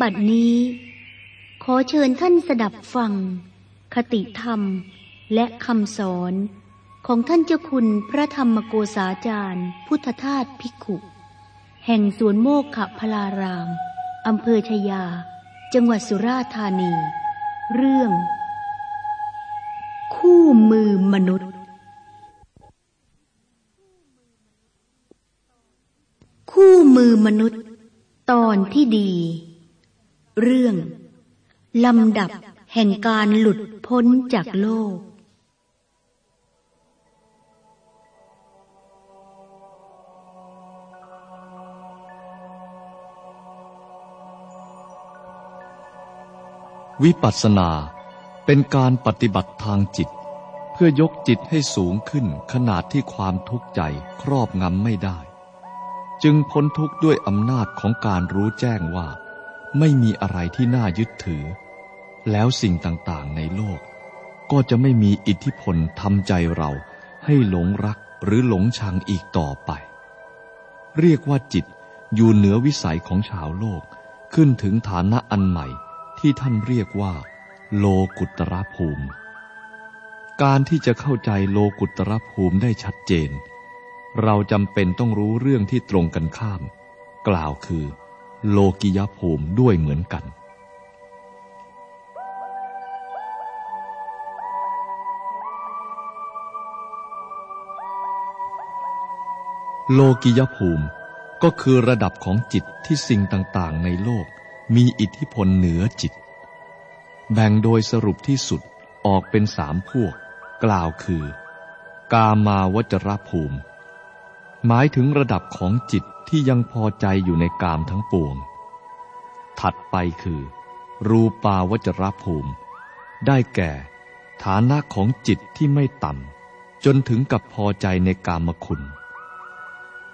บัดนี้ ขอเชิญท่านสดับฟัง คติธรรมและคำสอนของท่านเจ้าคุณพระธรรมโกษาจารย์ พุทธทาสภิกขุ แห่งสวนโมกขพลารามอำเภอชยา จังหวัดสุราษฎร์ธานี เรื่อง คู่มือมนุษย์ คู่มือมนุษย์ ตอนที่ดี เรื่อง ลำดับแห่งการหลุดพ้นจากโลก วิปัสสนาเป็นการปฏิบัติทางจิต เพื่อยกจิตให้สูงขึ้นขนาดที่ความทุกข์ใจครอบงำไม่ได้ จึงพ้นทุกข์ด้วยอำนาจของการรู้แจ้งว่า ไม่มีอะไรที่น่ายึดถือ แล้วสิ่งต่างๆในโลก ก็จะไม่มีอิทธิพลทำใจเราให้หลงรักหรือหลงชังอีกต่อไป เรียกว่าจิตอยู่เหนือวิสัยของชาวโลกขึ้นถึงฐานะอันใหม่ที่ท่านเรียกว่า โลกุตระภูมิ การที่จะเข้าใจโลกุตระภูมิได้ชัดเจน เราจำเป็นต้องรู้เรื่องที่ตรงกันข้าม กล่าวคือ โลกิยภูมิด้วยเหมือนกัน โลกิยภูมิก็คือระดับของจิตที่สิ่งต่างๆ ในโลกมีอิทธิพลเหนือจิต แบ่งโดยสรุปที่สุดออกเป็นสามพวก กล่าวคือ กามาวจรภูมิ หมายถึงระดับของจิตที่ยังพอใจอยู่ในกามทั้งปวง ถัดไปคือ รูปาวจรภูมิ ได้แก่ ฐานะของจิตที่ไม่ต่ำจนถึงกับพอใจในกามคุณ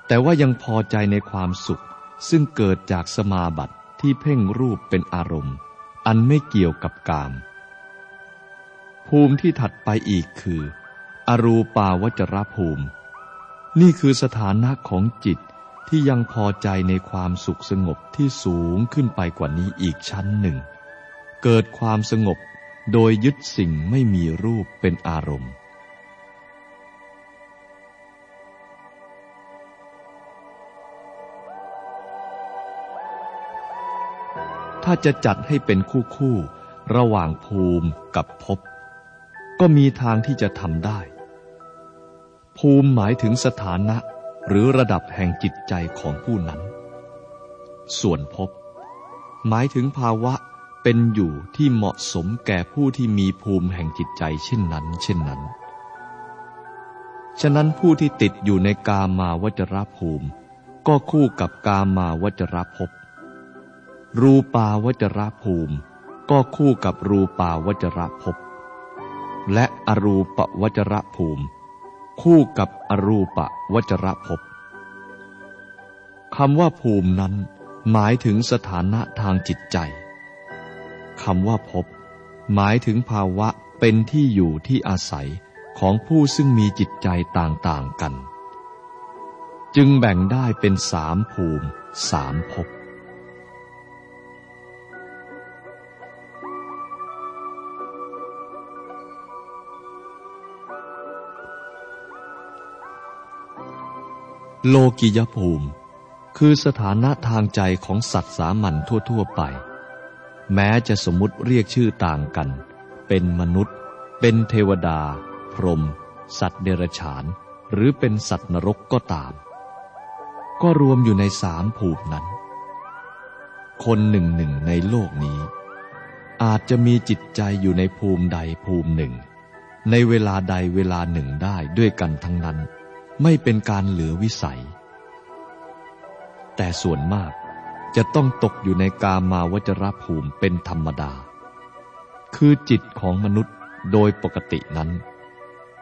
แต่ว่ายังพอใจในความสุข ซึ่งเกิดจากสมาบัติที่เพ่งรูปเป็นอารมณ์ อันไม่เกี่ยวกับกาม ภูมิที่ถัดไปอีกคือ อรูปาวจรภูมิ นี่คือสถานะของจิตที่ยังพอใจในความสุขสงบที่สูงขึ้นไปกว่านี้อีกชั้นหนึ่ง เกิดความสงบโดยยึดสิ่งไม่มีรูปเป็นอารมณ์ ถ้าจะจัดให้เป็นคู่คู่ ระหว่างภูมิกับภพก็มีทางที่จะทำได้ ภูมิหมายถึงสถานะหรือระดับแห่งจิตใจของผู้นั้น ส่วนภพหมายถึงภาวะเป็นอยู่ที่เหมาะสมแก่ผู้ที่มีภูมิแห่งจิตใจเช่นนั้น เช่นนั้น ฉะนั้นผู้ที่ติดอยู่ในกามาวจรภูมิ ก็คู่กับกามาวจรภพ รูปาวจรภูมิ ก็คู่กับรูปาวจรภพ และอรูปวจรภูมิ คู่กับอรูปวจรภพคำว่าภูมินั้นหมายถึงสถานะทางจิตใจคำว่าภพหมายถึงภาวะเป็นที่อยู่ที่อาศัยของผู้ซึ่งมีจิตใจต่างๆกัน จึงแบ่งได้เป็นสามภูมิสามภพ โลกิยภูมิ คือสถานะทางใจของสัตว์สามัญทั่ว ๆ ไป แม้จะสมมติเรียกชื่อต่างกัน เป็นมนุษย์ เป็นเทวดา พรหมสัตว์เดรัจฉาน หรือเป็นสัตว์นรกก็ตาม ก็รวมอยู่ในสามภูมินั้น คนหนึ่งหนึ่งในโลกนี้ อาจจะมีจิตใจอยู่ในภูมิใดภูมิหนึ่ง ในเวลาใดเวลาหนึ่งได้ด้วยกันทั้งนั้น ไม่เป็นการเหลือวิสัย แต่ส่วนมากจะต้องตกอยู่ในกามาวจรภูมิเป็นธรรมดา คือจิตของมนุษย์โดยปกตินั้น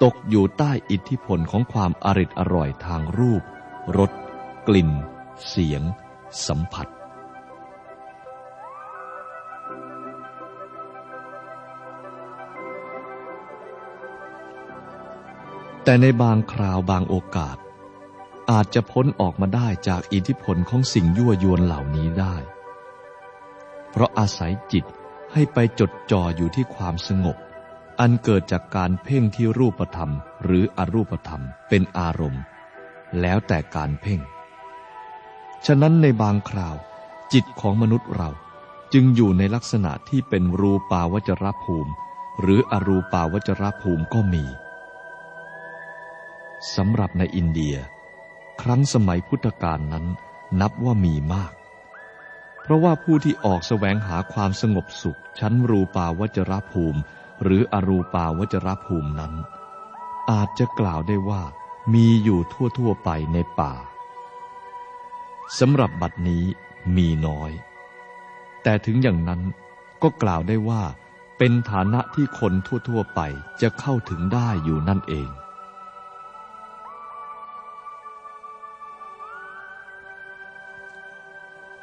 ตกอยู่ใต้อิทธิพลของความอริดอร่อยทางรูป รส กลิ่น เสียง สัมผัส แต่ในบางคราวบางโอกาส อาจจะพ้นออกมาได้จากอิทธิพลของสิ่งยั่วยวนเหล่านี้ได้ เพราะอาศัยจิตให้ไปจดจ่ออยู่ที่ความสงบ อันเกิดจากการเพ่งที่รูปธรรม หรืออรูปธรรมเป็นอารมณ์ แล้วแต่การเพ่ง ฉะนั้นในบางคราว จิตของมนุษย์เราจึงอยู่ในลักษณะที่เป็นรูปาวจรภูมิ หรืออรูปาวจรภูมิก็มี สำหรับในอินเดีย ครั้งสมัยพุทธกาลนั้นนับว่ามีมาก เพราะว่าผู้ที่ออกแสวงหาความสงบสุข ชั้นรูปาวจรภูมิ หรืออรูปาวจรภูมินั้น อาจจะกล่าวได้ว่ามีอยู่ทั่วๆไปในป่าสำหรับบัดนี้มีน้อย แต่ถึงอย่างนั้นก็กล่าวได้ว่าเป็นฐานะที่คนทั่วๆไปจะเข้าถึงได้อยู่นั่นเอง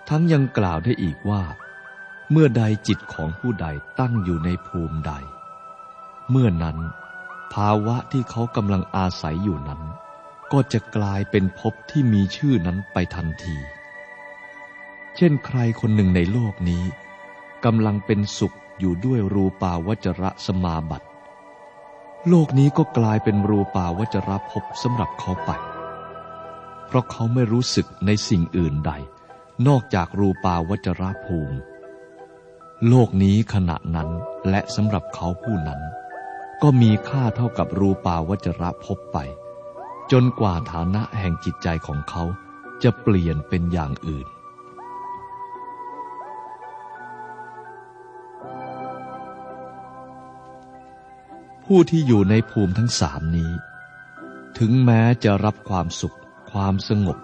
ทั้งยังกล่าวได้อีกว่า เมื่อใดจิตของผู้ใดตั้งอยู่ในภูมิใด เมื่อนั้นภาวะที่เขากำลังอาศัยอยู่นั้น ก็จะกลายเป็นภพที่มีชื่อนั้นไปทันที เช่นใครคนหนึ่งในโลกนี้กำลังเป็นสุขอยู่ด้วยรูปาวจระสมาบัติ โลกนี้ก็กลายเป็นรูปาวจระภพสำหรับเขาไป เพราะเขาไม่รู้สึกในสิ่งอื่นใด นอกจากรูปาวจรภูมิ โลกนี้ขณะนั้นและสำหรับเขาผู้นั้น ก็มีค่าเท่ากับรูปาวจรพบไป จนกว่าฐานะแห่งจิตใจของเขาจะเปลี่ยนเป็นอย่างอื่น ผู้ที่อยู่ในภูมิทั้งสามนี้ ถึงแม้จะรับความสุข ความสงบ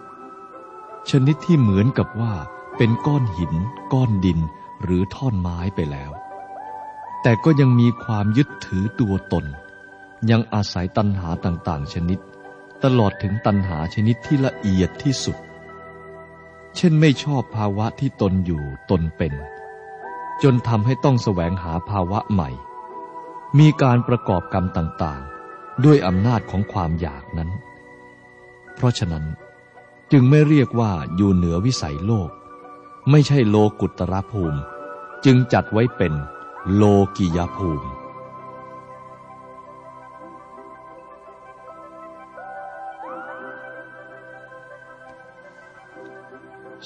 ชนิดที่เหมือนกับว่าเป็นก้อนหิน ก้อนดิน หรือท่อนไม้ไปแล้ว แต่ก็ยังมีความยึดถือตัวตน ยังอาศัยตัณหาต่างๆ ชนิด ตลอดถึงตัณหาชนิดที่ละเอียดที่สุด เช่นไม่ชอบภาวะที่ตนอยู่ตนเป็น จนทำให้ต้องแสวงหาภาวะใหม่ มีการประกอบกรรมต่างๆ ด้วยอำนาจของความอยากนั้น เพราะฉะนั้น จึงไม่เรียกว่าอยู่เหนือวิสัยโลก ไม่ใช่โลกุตรภูมิ จึงจัดไว้เป็นโลกิยภูมิ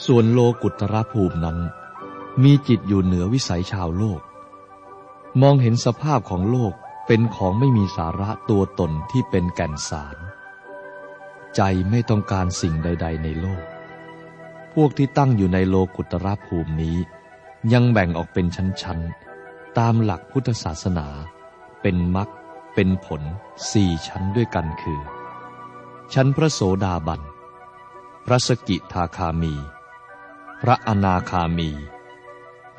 ส่วนโลกุตรภูมินั้น มีจิตอยู่เหนือวิสัยชาวโลก มองเห็นสภาพของโลกเป็นของไม่มีสาระตัวตนที่เป็นแก่นสาร ใจไม่ต้องการสิ่งใด ๆ ในโลก พวกที่ตั้งอยู่ในโลกุตระภูมินี้ ยังแบ่งออกเป็นชั้น ๆ ตามหลักพุทธศาสนา เป็นมรรคเป็นผลสี่ชั้นด้วยกันคือ ชั้นพระโสดาบัน พระสกิทาคามี พระอนาคามี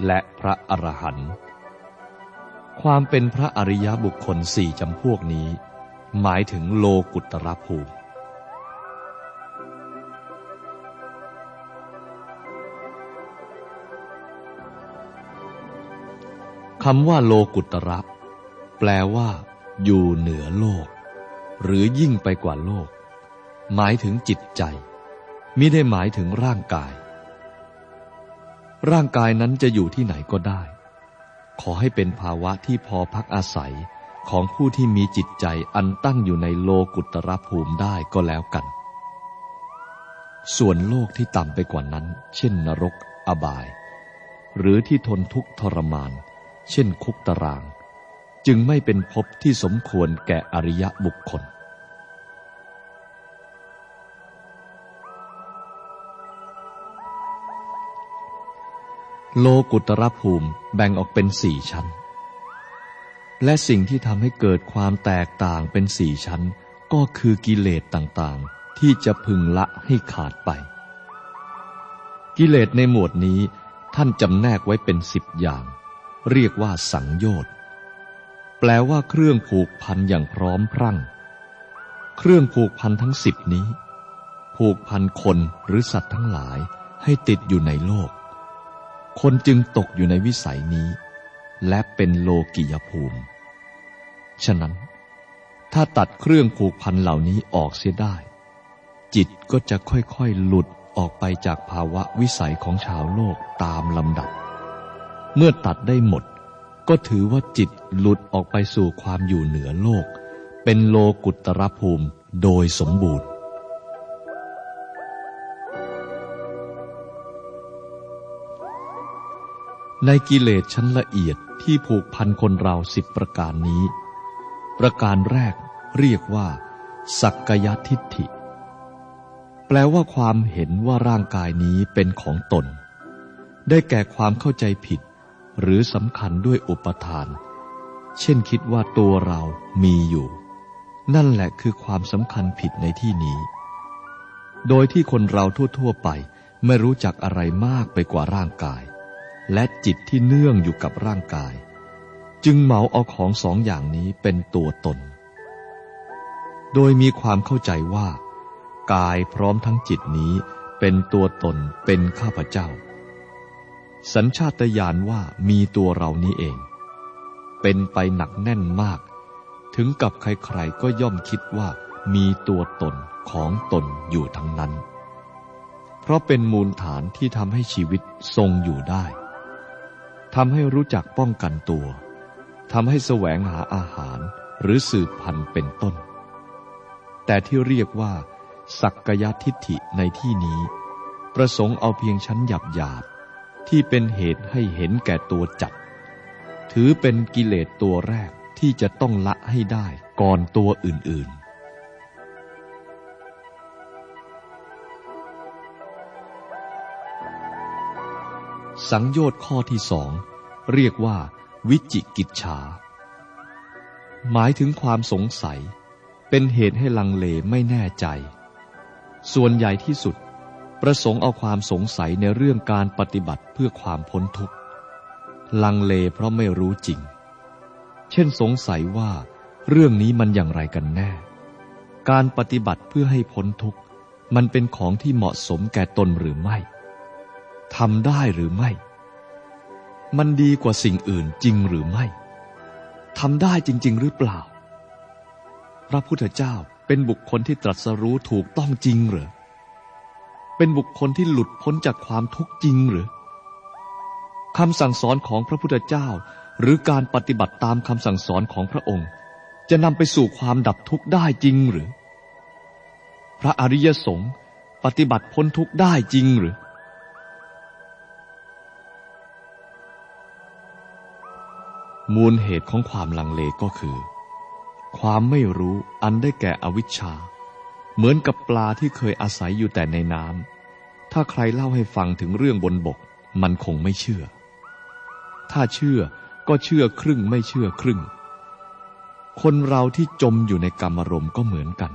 และพระอรหันต์ความเป็นพระอริยบุคคลสี่จำพวกนี้ หมายถึงโลกุตระภูมิ คำว่าโลกุตระ แปลว่า อยู่เหนือโลก หรือยิ่งไปกว่าโลก หมายถึงจิตใจมิได้หมายถึงร่างกาย ร่างกายนั้นจะอยู่ที่ไหนก็ได้ ขอให้เป็นภาวะที่พอพักอาศัยของผู้ที่มีจิตใจอันตั้งอยู่ในโลกุตระภูมิได้ก็แล้วกัน ส่วนโลกที่ต่ำไปกว่านั้น เช่นนรก อบาย หรือที่ทนทุกข์ทรมาน เช่นคุกตาราง จึงไม่เป็นภพที่สมควรแก่อริยบุคคล โลกุตรภูมิแบ่งออกเป็นสี่ชั้น และสิ่งที่ทำให้เกิดความแตกต่างเป็นสี่ชั้น ก็คือกิเลสต่างๆ ที่จะพึงละให้ขาดไป กิเลสในหมวดนี้ท่านจำแนกไว้เป็นสิบอย่าง เรียกว่าสังโยชน์ แปลว่าเครื่องผูกพันอย่างพร้อมพรั่ง เครื่องผูกพันทั้งสิบนี้ ผูกพันคนหรือสัตว์ทั้งหลายให้ติดอยู่ในโลก คนจึงตกอยู่ในวิสัยนี้ และเป็นโลกิยภูมิ ฉะนั้น ถ้าตัดเครื่องผูกพันเหล่านี้ออกเสียได้ จิตก็จะค่อยๆหลุดออกไปจากภาวะวิสัยของชาวโลกตามลำดับ เมื่อตัดได้หมด ก็ถือว่าจิตหลุดออกไปสู่ความอยู่เหนือโลก เป็นโลกุตรภูมิโดยสมบูรณ์ ในกิเลสชั้นละเอียดที่ผูกพันคนเราสิบประการนี้ ประการแรกเรียกว่า สักกายทิฏฐิ แปลว่าความเห็นว่าร่างกายนี้เป็นของตน ได้แก่ความเข้าใจผิด หรือสำคัญด้วยอุปทาน เช่นคิดว่าตัวเรามีอยู่ นั่นแหละคือความสำคัญผิดในที่นี้ โดยที่คนเราทั่วๆไปไม่รู้จักอะไรมากไปกว่าร่างกาย และจิตที่เนื่องอยู่กับร่างกาย จึงเหมาเอาของสองอย่างนี้เป็นตัวตน โดยมีความเข้าใจว่า กายพร้อมทั้งจิตนี้เป็นตัวตนเป็นข้าพเจ้า สัญชาตญาณว่ามีตัวเรานี้เอง เป็นไปหนักแน่นมาก ถึงกับใครๆก็ย่อมคิดว่ามีตัวตนของตนอยู่ทั้งนั้น เพราะเป็นมูลฐานที่ทำให้ชีวิตทรงอยู่ได้ทำให้รู้จักป้องกันตัวทำให้แสวงหาอาหารหรือสืบพันธุ์เป็นต้น แต่ที่เรียกว่า สักกายทิฏฐิในที่นี้ ประสงค์เอาเพียงชั้นหยาบหยาบ ที่เป็นเหตุให้เห็นแก่ตัวจัด ถือเป็นกิเลสตัวแรกที่จะต้องละให้ได้ก่อนตัวอื่น ๆสังโยชน์ข้อที่สองเรียกว่า วิจิกิจฉา หมายถึงความสงสัย เป็นเหตุให้ลังเลไม่แน่ใจ ส่วนใหญ่ที่สุด ประสงค์เอาความสงสัยในเรื่องการปฏิบัติเพื่อความพ้นทุกข์ ลังเลเพราะไม่รู้จริง เช่นสงสัยว่า เรื่องนี้มันอย่างไรกันแน่ การปฏิบัติเพื่อให้พ้นทุกข์ มันเป็นของที่เหมาะสมแก่ตนหรือไม่ทำได้หรือไม่ มันดีกว่าสิ่งอื่นจริงหรือไม่ทำได้จริง ๆ หรือเปล่า พระพุทธเจ้าเป็นบุคคลที่ตรัสรู้ถูกต้องจริงหรือ เป็นบุคคลที่หลุดพ้นจากความทุกข์จริงหรือคำสั่งสอนของพระพุทธเจ้า หรือการปฏิบัติตามคำสั่งสอนของพระองค์ จะนำไปสู่ความดับทุกข์ได้จริงหรือ พระอริยสงฆ์ปฏิบัติพ้นทุกข์ได้จริงหรือ มูลเหตุของความลังเลก็คือ ความไม่รู้อันได้แก่อวิชชา เหมือนกับปลาที่เคยอาศัยอยู่แต่ในน้ำ ถ้าใครเล่าให้ฟังถึงเรื่องบนบก มันคงไม่เชื่อ ถ้าเชื่อก็เชื่อครึ่งไม่เชื่อครึ่ง คนเราที่จมอยู่ในกรรมรมก็เหมือนกัน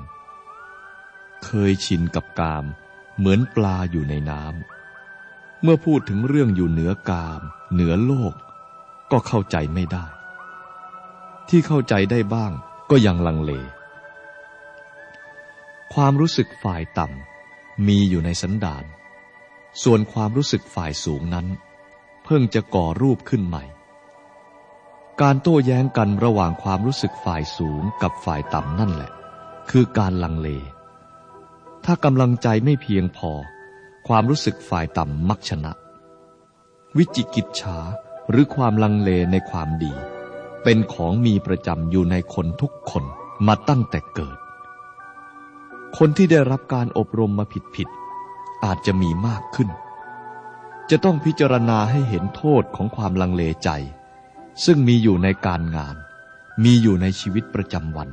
เคยชินกับกาม เหมือนปลาอยู่ในน้ำ เมื่อพูดถึงเรื่องอยู่เหนือกาม เหนือโลก ก็เข้าใจไม่ได้ ที่เข้าใจได้บ้างก็ยังลังเล ความรู้สึกฝ่ายต่ำมีอยู่ในสันดาน ส่วนความรู้สึกฝ่ายสูงนั้น เพิ่งจะก่อรูปขึ้นใหม่ การโต้แย้งกันระหว่างความรู้สึกฝ่ายสูงกับฝ่ายต่ำนั่นแหละ คือการลังเล ถ้ากำลังใจไม่เพียงพอ ความรู้สึกฝ่ายต่ำมักชนะ วิจิกิจฉาหรือความลังเลในความดี เป็นของมีประจำอยู่ในคนทุกคนมาตั้งแต่เกิด คนที่ได้รับการอบรมมาผิดๆอาจจะมีมากขึ้น จะต้องพิจารณาให้เห็นโทษของความลังเลใจ ซึ่งมีอยู่ในการงาน มีอยู่ในชีวิตประจำวัน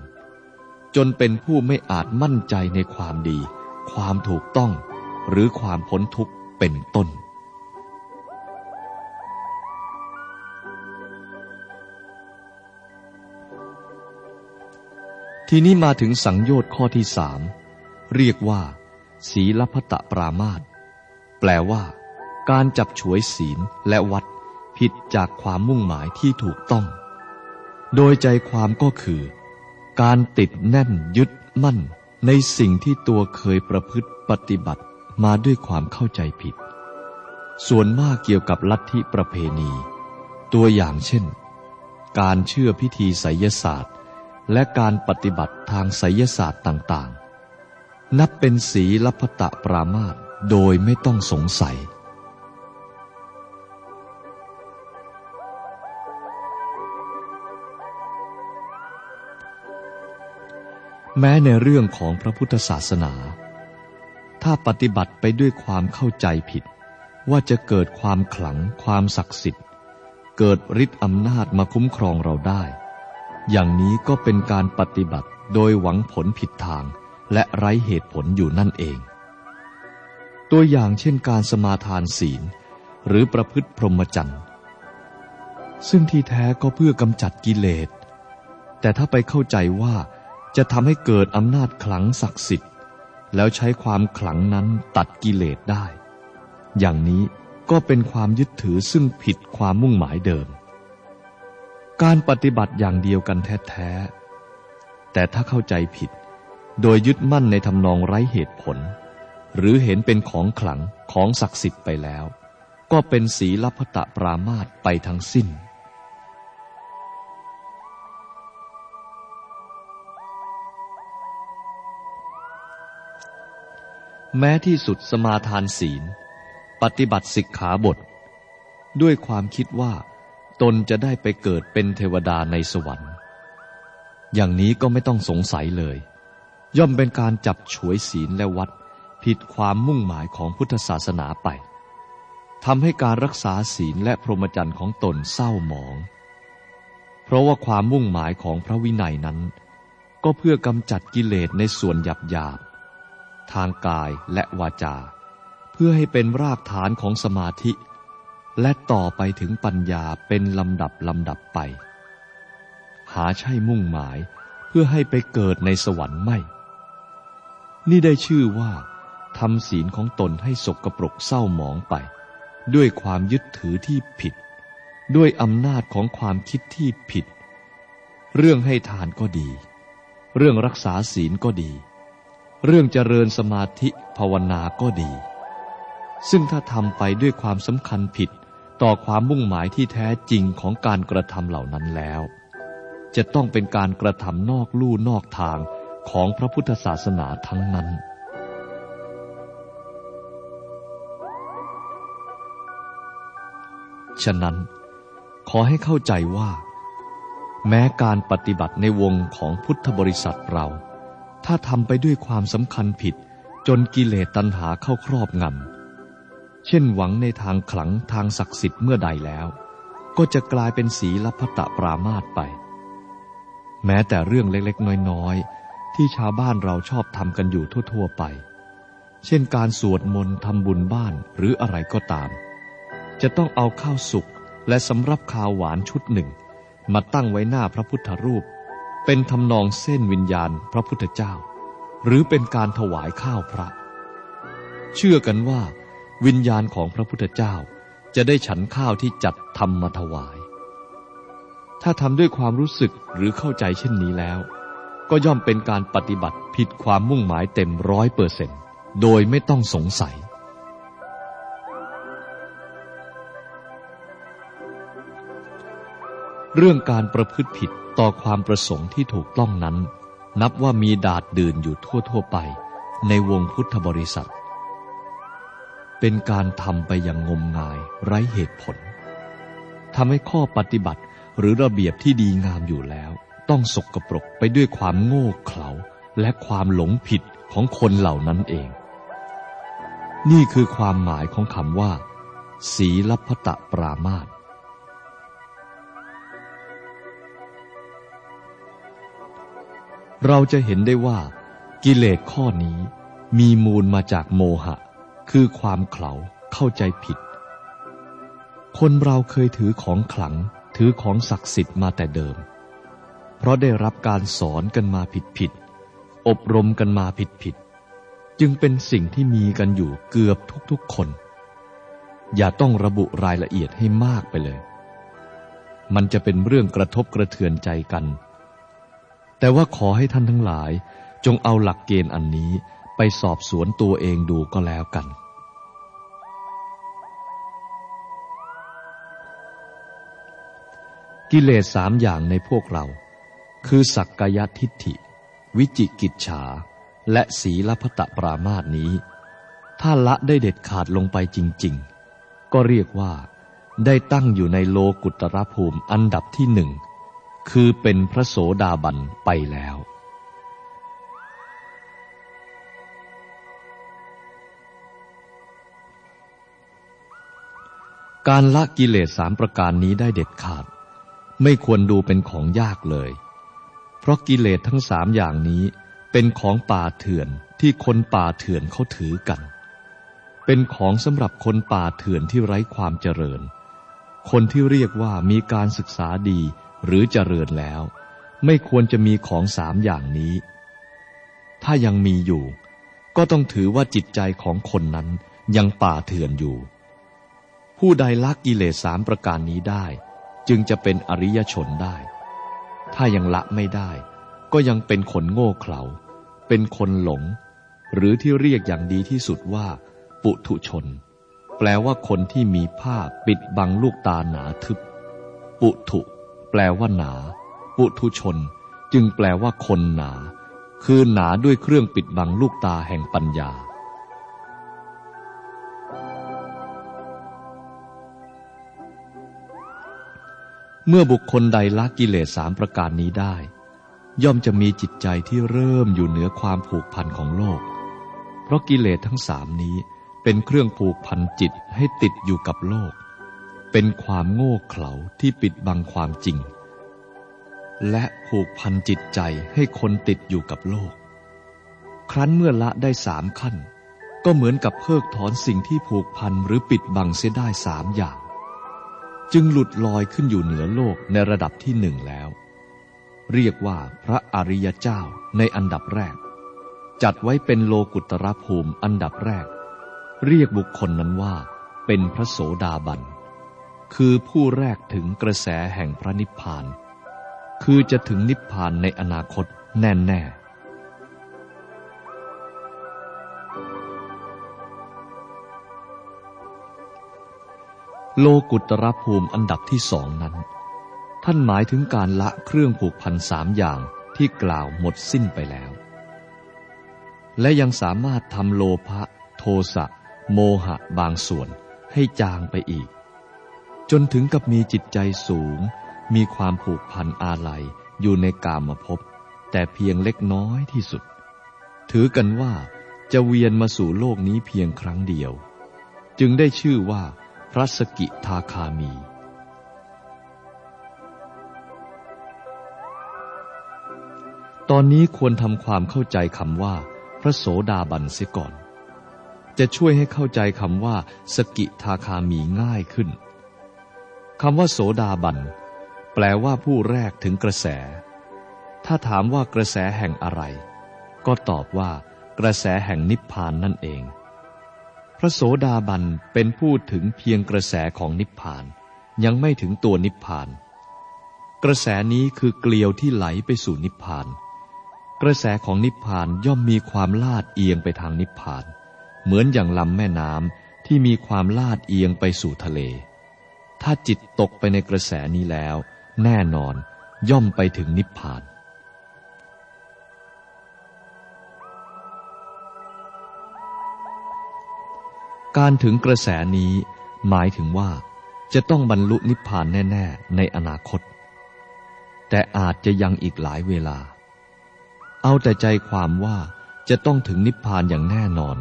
จนเป็นผู้ไม่อาจมั่นใจในความดี ความถูกต้อง หรือความพ้นทุกข์เป็นต้นทีนี้มาถึงสังโยชน์ข้อที่สาม เรียกว่า ศีลพัตปรามาตแปลว่า การจับฉวยศีลและวัดผิดจากความมุ่งหมายที่ถูกต้อง โดยใจความก็คือ การติดแน่นยึดมั่น ในสิ่งที่ตัวเคยประพฤติปฏิบัติมาด้วยความเข้าใจผิด ส่วนมากเกี่ยวกับลัทธิประเพณี ตัวอย่างเช่น การเชื่อพิธีไสยศาสตร์ และการปฏิบัติทางไสยศาสตร์ต่าง นับเป็นสีลพตะปรามาตโดยไม่ต้องสงสัย แม้ในเรื่องของพระพุทธศาสนา ถ้าปฏิบัติไปด้วยความเข้าใจผิด ว่าจะเกิดความขลังความศักดิ์สิทธิ์ เกิดฤทธิ์อำนาจมาคุ้มครองเราได้ อย่างนี้ก็เป็นการปฏิบัติโดยหวังผลผิดทาง และไร้เหตุผลอยู่นั่นเอง ตัวอย่างเช่นการสมาทานศีล หรือประพฤติพรหมจรรย์ ซึ่งที่แท้ก็เพื่อกำจัดกิเลส แต่ถ้าไปเข้าใจว่าจะทำให้เกิดอำนาจขลังศักดิ์สิทธิ์ แล้วใช้ความขลังนั้นตัดกิเลสได้ อย่างนี้ก็เป็นความยึดถือซึ่งผิดความมุ่งหมายเดิม การปฏิบัติอย่างเดียวกันแท้ๆแต่ถ้าเข้าใจผิด โดยยึดมั่นในทำนองไร้เหตุผล หรือเห็นเป็นของขลังของศักดิ์สิทธิ์ไปแล้ว ก็เป็นศีลพัตปรามาตไปทั้งสิ้น แม้ที่สุดสมาทานศีล ปฏิบัติสิกขาบท ด้วยความคิดว่า ตนจะได้ไปเกิดเป็นเทวดาในสวรรค์ อย่างนี้ก็ไม่ต้องสงสัยเลย ย่อมเป็นการจับฉวยศีลและวัด ผิดความมุ่งหมายของพุทธศาสนาไปทำให้การรักษาศีลและพรหมจรรย์ของตนเศร้าหมอง เพราะว่าความมุ่งหมายของพระวินัยนั้น ก็เพื่อกำจัดกิเลสในส่วนหยาบหยาบทางกายและวาจา เพื่อให้เป็นรากฐานของสมาธิ และต่อไปถึงปัญญาเป็นลำดับลำดับไป หาใช่มุ่งหมายเพื่อให้ไปเกิดในสวรรค์ไม่ นี่ได้ชื่อว่าทำศีลของตนให้สกปรกเศร้าหมองไป ด้วยความยึดถือที่ผิด ด้วยอำนาจของความคิดที่ผิด เรื่องให้ทานก็ดี เรื่องรักษาศีลก็ดี เรื่องเจริญสมาธิภาวนาก็ดี ซึ่งถ้าทำไปด้วยความสำคัญผิดต่อความมุ่งหมายที่แท้จริงของการกระทำเหล่านั้นแล้ว จะต้องเป็นการกระทำนอกลู่นอกทาง ของพระพุทธศาสนาทั้งนั้น ฉะนั้น ขอให้เข้าใจว่า แม้การปฏิบัติในวงของพุทธบริษัทเรา ถ้าทำไปด้วยความสำคัญผิด จนกิเลสตัณหาเข้าครอบงำ เช่นหวังในทางขลังทางศักดิ์สิทธิ์เมื่อใดแล้ว ก็จะกลายเป็นศีลพัตะปรามาตไป แม้แต่เรื่องเล็กๆ น้อยๆ ที่ชาวบ้านเราชอบทำกันอยู่ทั่ว ๆ ไป เช่นการสวดมนต์ทำบุญบ้านหรืออะไรก็ตาม จะต้องเอาข้าวสุกและสำรับข้าวหวานชุดหนึ่ง มาตั้งไว้หน้าพระพุทธรูป เป็นทำนองเส้นวิญญาณพระพุทธเจ้า หรือเป็นการถวายข้าวพระ เชื่อกันว่า วิญญาณของพระพุทธเจ้าจะได้ฉันข้าวที่จัดทำมาถวาย ถ้าทำด้วยความรู้สึกหรือเข้าใจเช่นนี้แล้ว ก็ย่อมเป็นการปฏิบัติผิดความมุ่งหมายเต็มร้อยเปอร์เซ็นโดยไม่ต้องสงสัย เรื่องการประพฤติผิดต่อความประสงค์ที่ถูกต้องนั้น นับว่ามีดาดดื่นอยู่ทั่วๆไป ในวงพุทธบริษัท เป็นการทำไปอย่างงมงายไร้เหตุผลทำให้ข้อปฏิบัติหรือระเบียบที่ดีงามอยู่แล้ว ต้องสกปรกไปด้วยความโง่เขลาและความหลงผิดของคนเหล่านั้นเอง นี่คือความหมายของคำว่า ศีลพตะปรามาตเราจะเห็นได้ว่า กิเลสข้อนี้มีมูลมาจากโมหะ คือความเขลาเข้าใจผิด คนเราเคยถือของขลังถือของศักดิ์สิทธิ์มาแต่เดิม เพราะได้รับการสอนกันมาผิดผิด อบรมกันมาผิดผิด จึงเป็นสิ่งที่มีกันอยู่เกือบทุกๆคน อย่าต้องระบุรายละเอียดให้มากไปเลย มันจะเป็นเรื่องกระทบกระเทือนใจกัน แต่ว่าขอให้ท่านทั้งหลายจงเอาหลักเกณฑ์อันนี้ไปสอบสวนตัวเองดูก็แล้วกันกิเลสสามอย่างในพวกเรา คือสักกายทิฏฐิ วิจิกิจฉา และศีลพตะปรามาสนี้ ถ้าละได้เด็ดขาดลงไปจริง ๆ ก็เรียกว่า ได้ตั้งอยู่ในโลกุตรภูมิอันดับที่หนึ่ง คือเป็นพระโสดาบันไปแล้ว การละกิเลสสามประการนี้ได้เด็ดขาด ไม่ควรดูเป็นของยากเลย เพราะกิเลสทั้งสามอย่างนี้เป็นของป่าเถื่อนที่คนป่าเถื่อนเขาถือกัน เป็นของสำหรับคนป่าเถื่อนที่ไร้ความเจริญ คนที่เรียกว่ามีการศึกษาดีหรือเจริญแล้ว ไม่ควรจะมีของสามอย่างนี้ ถ้ายังมีอยู่ ก็ต้องถือว่าจิตใจของคนนั้นยังป่าเถื่อนอยู่ ผู้ใดละกิเลสสามประการนี้ได้ จึงจะเป็นอริยชนได้ ถ้ายังละไม่ได้ ก็ยังเป็นคนโง่เขลา เป็นคนหลง หรือที่เรียกอย่างดีที่สุดว่า ปุถุชน แปลว่าคนที่มีผ้าปิดบังลูกตาหนาทึบ ปุถุ แปลว่าหนา ปุถุชน จึงแปลว่าคนหนา คือหนาด้วยเครื่องปิดบังลูกตาแห่งปัญญา เมื่อบุคคลใดละกิเลสสามประการนี้ได้ ย่อมจะมีจิตใจที่เริ่มอยู่เหนือความผูกพันของโลก เพราะกิเลสทั้งสามนี้เป็นเครื่องผูกพันจิตให้ติดอยู่กับโลก เป็นความโง่เขลาที่ปิดบังความจริง และผูกพันจิตใจให้คนติดอยู่กับโลก ครั้นเมื่อละได้สามขั้น ก็เหมือนกับเพิกถอนสิ่งที่ผูกพันหรือปิดบังเสียได้สามอย่าง จึงหลุดลอยขึ้นอยู่เหนือโลกในระดับที่หนึ่งแล้ว เรียกว่าพระอริยเจ้าในอันดับแรก จัดไว้เป็นโลกุตรภูมิอันดับแรก เรียกบุคคลนั้นว่า เป็นพระโสดาบัน คือผู้แรกถึงกระแสแห่งพระนิพพาน คือจะถึงนิพพานในอนาคตแน่แน่ โลกุตรภูมิอันดับที่สองนั้น ท่านหมายถึงการละเครื่องผูกพันสามอย่างที่กล่าวหมดสิ้นไปแล้ว และยังสามารถทำโลภะโทสะโมหะบางส่วนให้จางไปอีก จนถึงกับมีจิตใจสูง มีความผูกพันอาลัยอยู่ในกามภพแต่เพียงเล็กน้อยที่สุด ถือกันว่าจะเวียนมาสู่โลกนี้เพียงครั้งเดียว จึงได้ชื่อว่า พระสกิทาคามี ตอนนี้ควรทำความเข้าใจคำว่า พระโสดาบันเสียก่อน จะช่วยให้เข้าใจคำว่า สกิทาคามีง่ายขึ้นคำว่าโสดาบัน แปลว่าผู้แรกถึงกระแส ถ้าถามว่ากระแสแห่งอะไร ก็ตอบว่ากระแสแห่งนิพพานนั่นเอง พระโสดาบันเป็นผู้ถึงเพียงกระแสของนิพพาน ยังไม่ถึงตัวนิพพาน กระแสนี้คือเกลียวที่ไหลไปสู่นิพพาน กระแสของนิพพานย่อมมีความลาดเอียงไปทางนิพพาน เหมือนอย่างลำแม่น้ำที่มีความลาดเอียงไปสู่ทะเล ถ้าจิตตกไปในกระแสนี้แล้ว แน่นอนย่อมไปถึงนิพพาน การถึงกระแสนี้หมายถึงว่าจะต้องบรรลุนิพพานแน่ ๆ ในอนาคต แต่อาจจะยังอีกหลายเวลา เอาแต่ใจความว่าจะต้องถึงนิพพานอย่างแน่นอน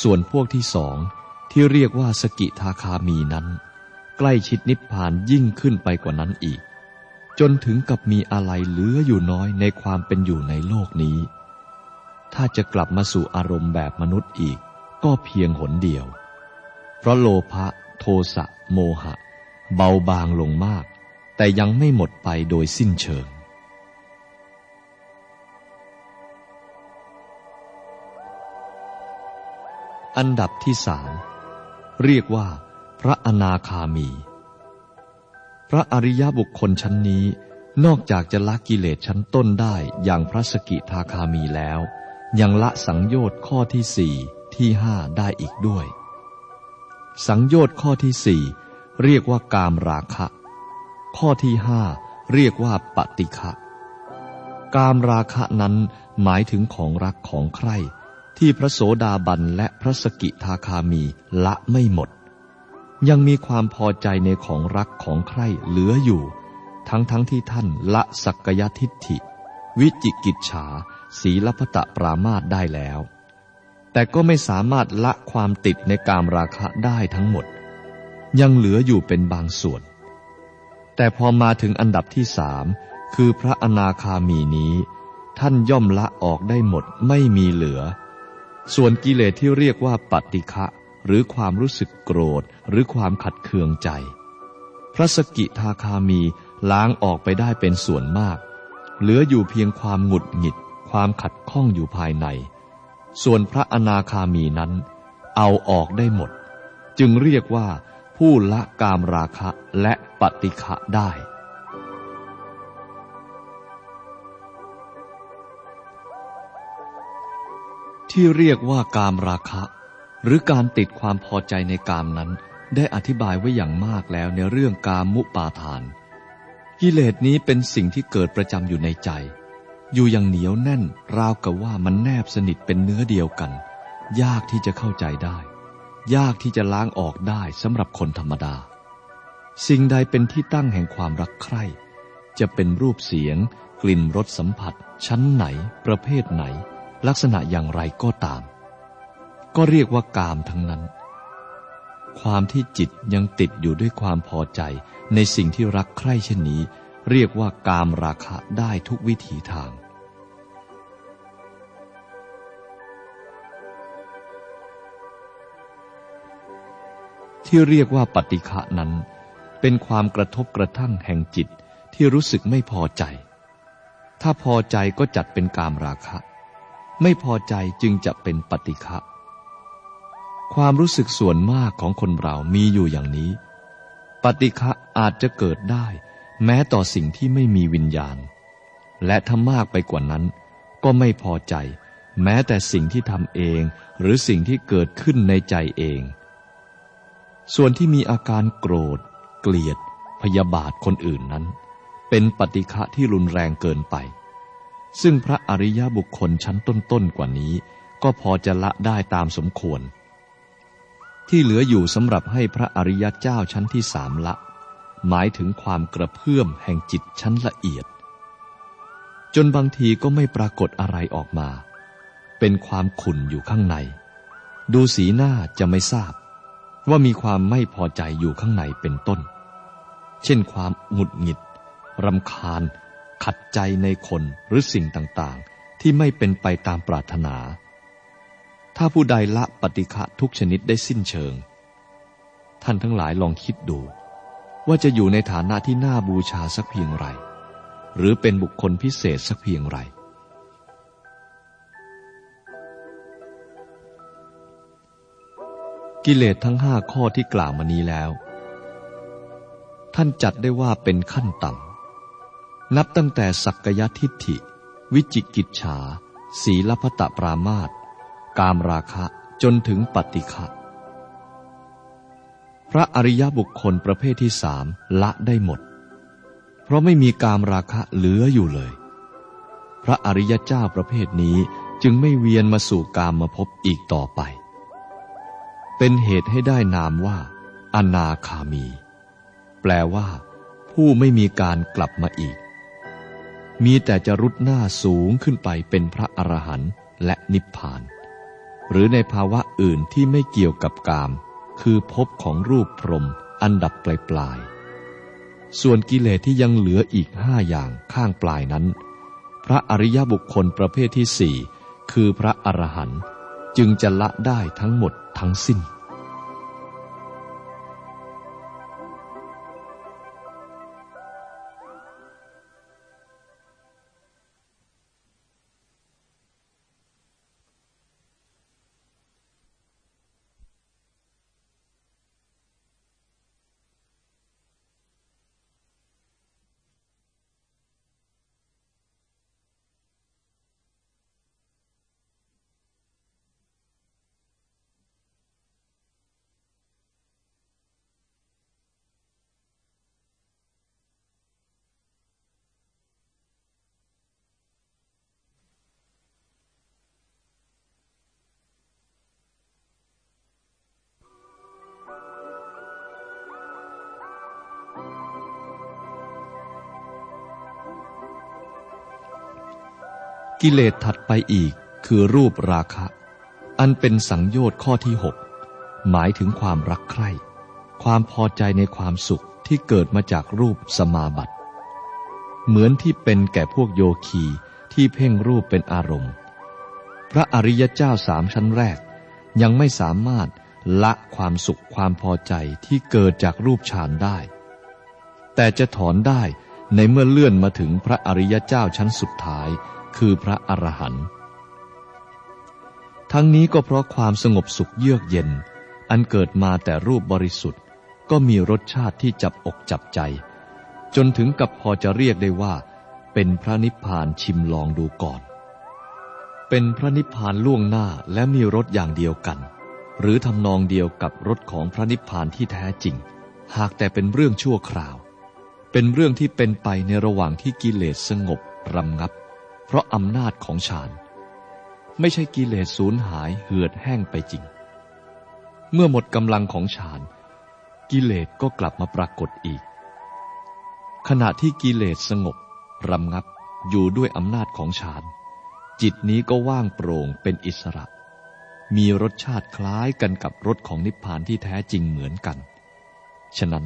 ส่วนพวกที่สองที่เรียกว่าสกิทาคามีนั้น ใกล้ชิดนิพพานยิ่งขึ้นไปกว่านั้นอีก จนถึงกับมีอะไรเหลืออยู่น้อยในความเป็นอยู่ในโลกนี้ ถ้าจะกลับมาสู่อารมณ์แบบมนุษย์อีก ก็เพียงหนเดียว เพราะโลภะโทสะโมหะ เบาบางลงมาก แต่ยังไม่หมดไปโดยสิ้นเชิง อันดับที่สามเรียกว่า พระอนาคามี พระอริยบุคคลชั้นนี้นอกจากจะละกิเลสชั้นต้นได้อย่างพระสกิทาคามีแล้ว ยังละสังโยชน์ข้อที่สี่ ที่ห้าได้อีกด้วย สังโยชน์ข้อที่สี่เรียกว่ากามราคะ ข้อที่ห้าเรียกว่าปฏิฆะกามราคะนั้นหมายถึงของรักของใคร่ที่พระโสดาบันและพระสกิทาคามีละไม่หมด ยังมีความพอใจในของรักของใคร่เหลืออยู่ ทั้งทั้งที่ท่านละสักยทิฏฐิ วิจิกิจฉา ศีลพตะปรามาตได้แล้ว แต่ก็ไม่สามารถละความติดในกามราคะได้ทั้งหมด ยังเหลืออยู่เป็นบางส่วน แต่พอมาถึงอันดับที่สามคือพระอนาคามีนี้ ท่านย่อมละออกได้หมดไม่มีเหลือ ส่วนกิเลสที่เรียกว่าปฏิฆะหรือความรู้สึกโกรธหรือความขัดเคืองใจ พระสกิทาคามีล้างออกไปได้เป็นส่วนมาก เหลืออยู่เพียงความหงุดหงิด ความขัดข้องอยู่ภายใน ส่วนพระอนาคามีนั้น เอาออกได้หมด จึงเรียกว่าผู้ละกามราคะและปฏิฆะได้ ที่เรียกว่ากามราคะ หรือการติดความพอใจในกามนั้น ได้อธิบายไว้อย่างมากแล้วในเรื่องกามมุปาทาน กิเลสนี้เป็นสิ่งที่เกิดประจำอยู่ในใจ อยู่อย่างเหนียวแน่นราวกับว่ามันแนบสนิทเป็นเนื้อเดียวกัน ยากที่จะเข้าใจได้ ยากที่จะล้างออกได้สำหรับคนธรรมดา สิ่งใดเป็นที่ตั้งแห่งความรักใคร่ จะเป็นรูปเสียง กลิ่นรสสัมผัส ชั้นไหน ประเภทไหน ลักษณะอย่างไรก็ตาม ก็เรียกว่ากามทั้งนั้น ความที่จิตยังติดอยู่ด้วยความพอใจในสิ่งที่รักใคร่เช่นนี้ เรียกว่ากามราคะได้ทุกวิถีทาง ที่เรียกว่าปฏิฆะนั้น เป็นความกระทบกระทั่งแห่งจิตที่รู้สึกไม่พอใจ ถ้าพอใจก็จัดเป็นกามราคะ ไม่พอใจจึงจะเป็นปฏิฆะความรู้สึกส่วนมากของคนเรามีอยู่อย่างนี้ ปฏิฆะอาจจะเกิดได้ แม้ต่อสิ่งที่ไม่มีวิญญาณ และถ้ามากไปกว่านั้น ก็ไม่พอใจ แม้แต่สิ่งที่ทำเอง หรือสิ่งที่เกิดขึ้นในใจเอง ส่วนที่มีอาการโกรธ เกลียด พยาบาทคนอื่นนั้น เป็นปฏิฆะที่รุนแรงเกินไป ซึ่งพระอริยบุคคลชั้นต้นๆกว่านี้ ก็พอจะละได้ตามสมควร ที่เหลืออยู่สำหรับให้พระอริยเจ้าชั้นที่สามละ หมายถึงความกระเพื่อมแห่งจิตชั้นละเอียด จนบางทีก็ไม่ปรากฏอะไรออกมา เป็นความขุ่นอยู่ข้างใน ดูสีหน้าจะไม่ทราบ ว่ามีความไม่พอใจอยู่ข้างในเป็นต้น เช่นความหงุดหงิดรำคาญ ขัดใจในคนหรือสิ่งต่างๆ ที่ไม่เป็นไปตามปรารถนา ถ้าผู้ใดละปฏิฆะทุกชนิดได้สิ้นเชิง ท่านทั้งหลายลองคิดดู ว่าจะอยู่ในฐานะที่น่าบูชาสักเพียงไร หรือเป็นบุคคลพิเศษสักเพียงไร กิเลสทั้งห้าข้อที่กล่าวมานี้แล้ว ท่านจัดได้ว่าเป็นขั้นต่ำ นับตั้งแต่สักกยทิฏฐิ วิจิกิจฉา ศีลพตะปรามาตกามราคะจนถึงปฏิฆะ พระอริยบุคคลประเภทที่สามละได้หมด เพราะไม่มีกามราคะเหลืออยู่เลย พระอริยเจ้าประเภทนี้จึงไม่เวียนมาสู่กามมาพบอีกต่อไป เป็นเหตุให้ได้นามว่า อนาคามี แปลว่า ผู้ไม่มีการกลับมาอีก มีแต่จะรุดหน้าสูงขึ้นไปเป็นพระอรหันต์และนิพพาน หรือในภาวะอื่นที่ไม่เกี่ยวกับกาม คือพบของรูปพรหมอันดับปลายปลายส่วนกิเลสที่ยังเหลืออีกห้าอย่างข้างปลายนั้น พระอริยบุคคลประเภทที่สี่คือพระอรหันต์จึงจะละได้ทั้งหมดทั้งสิ้น กิเลสถัดไปอีกคือรูปราคะ อันเป็นสังโยชน์ข้อที่หกหมายถึงความรักใคร่ ความพอใจในความสุขที่เกิดมาจากรูปสมาบัติ เหมือนที่เป็นแก่พวกโยคีที่เพ่งรูปเป็นอารมณ์ พระอริยเจ้าสามชั้นแรก ยังไม่สามารถละความสุขความพอใจที่เกิดจากรูปฌานได้ แต่จะถอนได้ในเมื่อเลื่อนมาถึงพระอริยเจ้าชั้นสุดท้ายคือพระอรหันต์ทั้งนี้ก็เพราะความสงบสุขเยือกเย็น อันเกิดมาแต่รูปบริสุทธิ์ ก็มีรสชาติที่จับอกจับใจ จนถึงกับพอจะเรียกได้ว่า เป็นพระนิพพานชิมลองดูก่อน เป็นพระนิพพานล่วงหน้าและมีรสอย่างเดียวกัน หรือทำนองเดียวกับรสของพระนิพพานที่แท้จริง หากแต่เป็นเรื่องชั่วคราว เป็นเรื่องที่เป็นไปในระหว่างที่กิเลสสงบรำงับ เพราะอำนาจของฌาน ไม่ใช่กิเลสสูญหายเหือดแห้งไปจริง เมื่อหมดกำลังของฌาน กิเลสก็กลับมาปรากฏอีก ขณะที่กิเลสสงบรำงับอยู่ด้วยอำนาจของฌาน จิตนี้ก็ว่างโปร่งเป็นอิสระ มีรสชาติคล้ายกันกับรสของนิพพานที่แท้จริงเหมือนกัน ฉะนั้น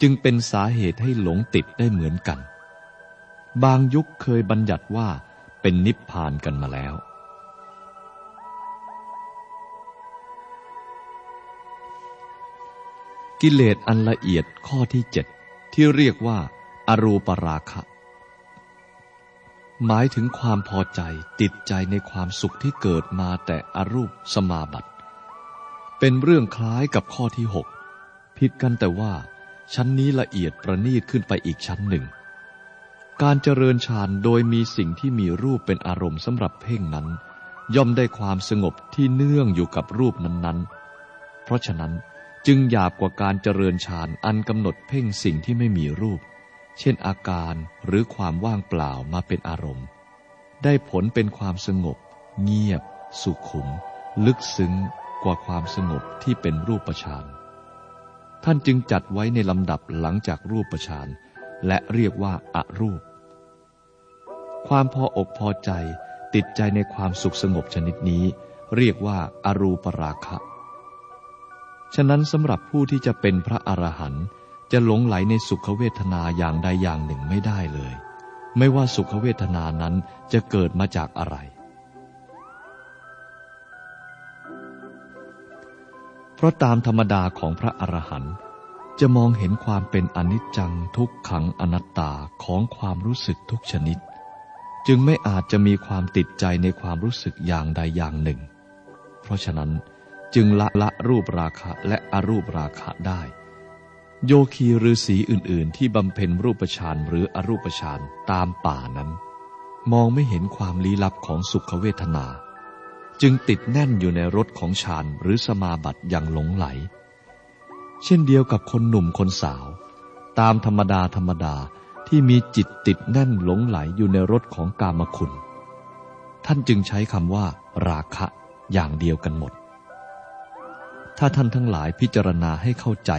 จึงเป็นสาเหตุให้หลงติดได้เหมือนกัน บางยุคเคยบัญญัติว่าเป็นนิพพานกันมาแล้ว กิเลสอันละเอียดข้อที่เจ็ดที่เรียกว่า อรูปราคะ หมายถึงความพอใจติดใจในความสุขที่เกิดมาแต่อรูปสมาบัติ เป็นเรื่องคล้ายกับข้อที่หกผิดกันแต่ว่า ชั้นนี้ละเอียดประณีตขึ้นไปอีกชั้นหนึ่ง การเจริญฌานโดยมีสิ่งที่มีรูปเป็นอารมณ์สำหรับเพ่งนั้น ย่อมได้ความสงบที่เนื่องอยู่กับรูปนั้นๆ เพราะฉะนั้นจึงหยาบกว่าการเจริญฌานอันกำหนดเพ่งสิ่งที่ไม่มีรูป เช่นอาการหรือความว่างเปล่ามาเป็นอารมณ์ ได้ผลเป็นความสงบ เงียบ สุขุม ลึกซึ้งกว่าความสงบที่เป็นรูปฌาน ท่านจึงจัดไว้ในลำดับหลังจากรูปฌาน และเรียกว่าอารูป ความพออกพอใจติดใจในความสุขสงบชนิดนี้ เรียกว่าอารูปราคะ ฉะนั้นสำหรับผู้ที่จะเป็นพระอรหันต์จะหลงไหลในสุขเวทนาอย่างใดอย่างหนึ่งไม่ได้เลย ไม่ว่าสุขเวทนานั้นจะเกิดมาจากอะไร เพราะตามธรรมดาของพระอรหันต์ จะมองเห็นความเป็นอนิจจังทุกขังอนัตตาของความรู้สึกทุกชนิด จึงไม่อาจจะมีความติดใจในความรู้สึกอย่างใดอย่างหนึ่ง เพราะฉะนั้นจึงละละรูปราคะและอรูปราคะได้ โยคีฤาษีอื่น ๆ ที่บำเพ็ญรูปฌานหรืออรูปฌานตามป่านั้น มองไม่เห็นความลี้ลับของสุขเวทนา จึงติดแน่นอยู่ในรถของฌานหรือสมาบัติอย่างหลงไหล เช่นเดียวกับคนหนุ่มคนสาว ตามธรรมดาธรรมดาที่มีจิตติดแน่นหลงไหลอยู่ในรถของกามคุณ ท่านจึงใช้คำว่า ราคะอย่างเดียวกันหมด ถ้าท่านทั้งหลายพิจารณาให้เข้าใจ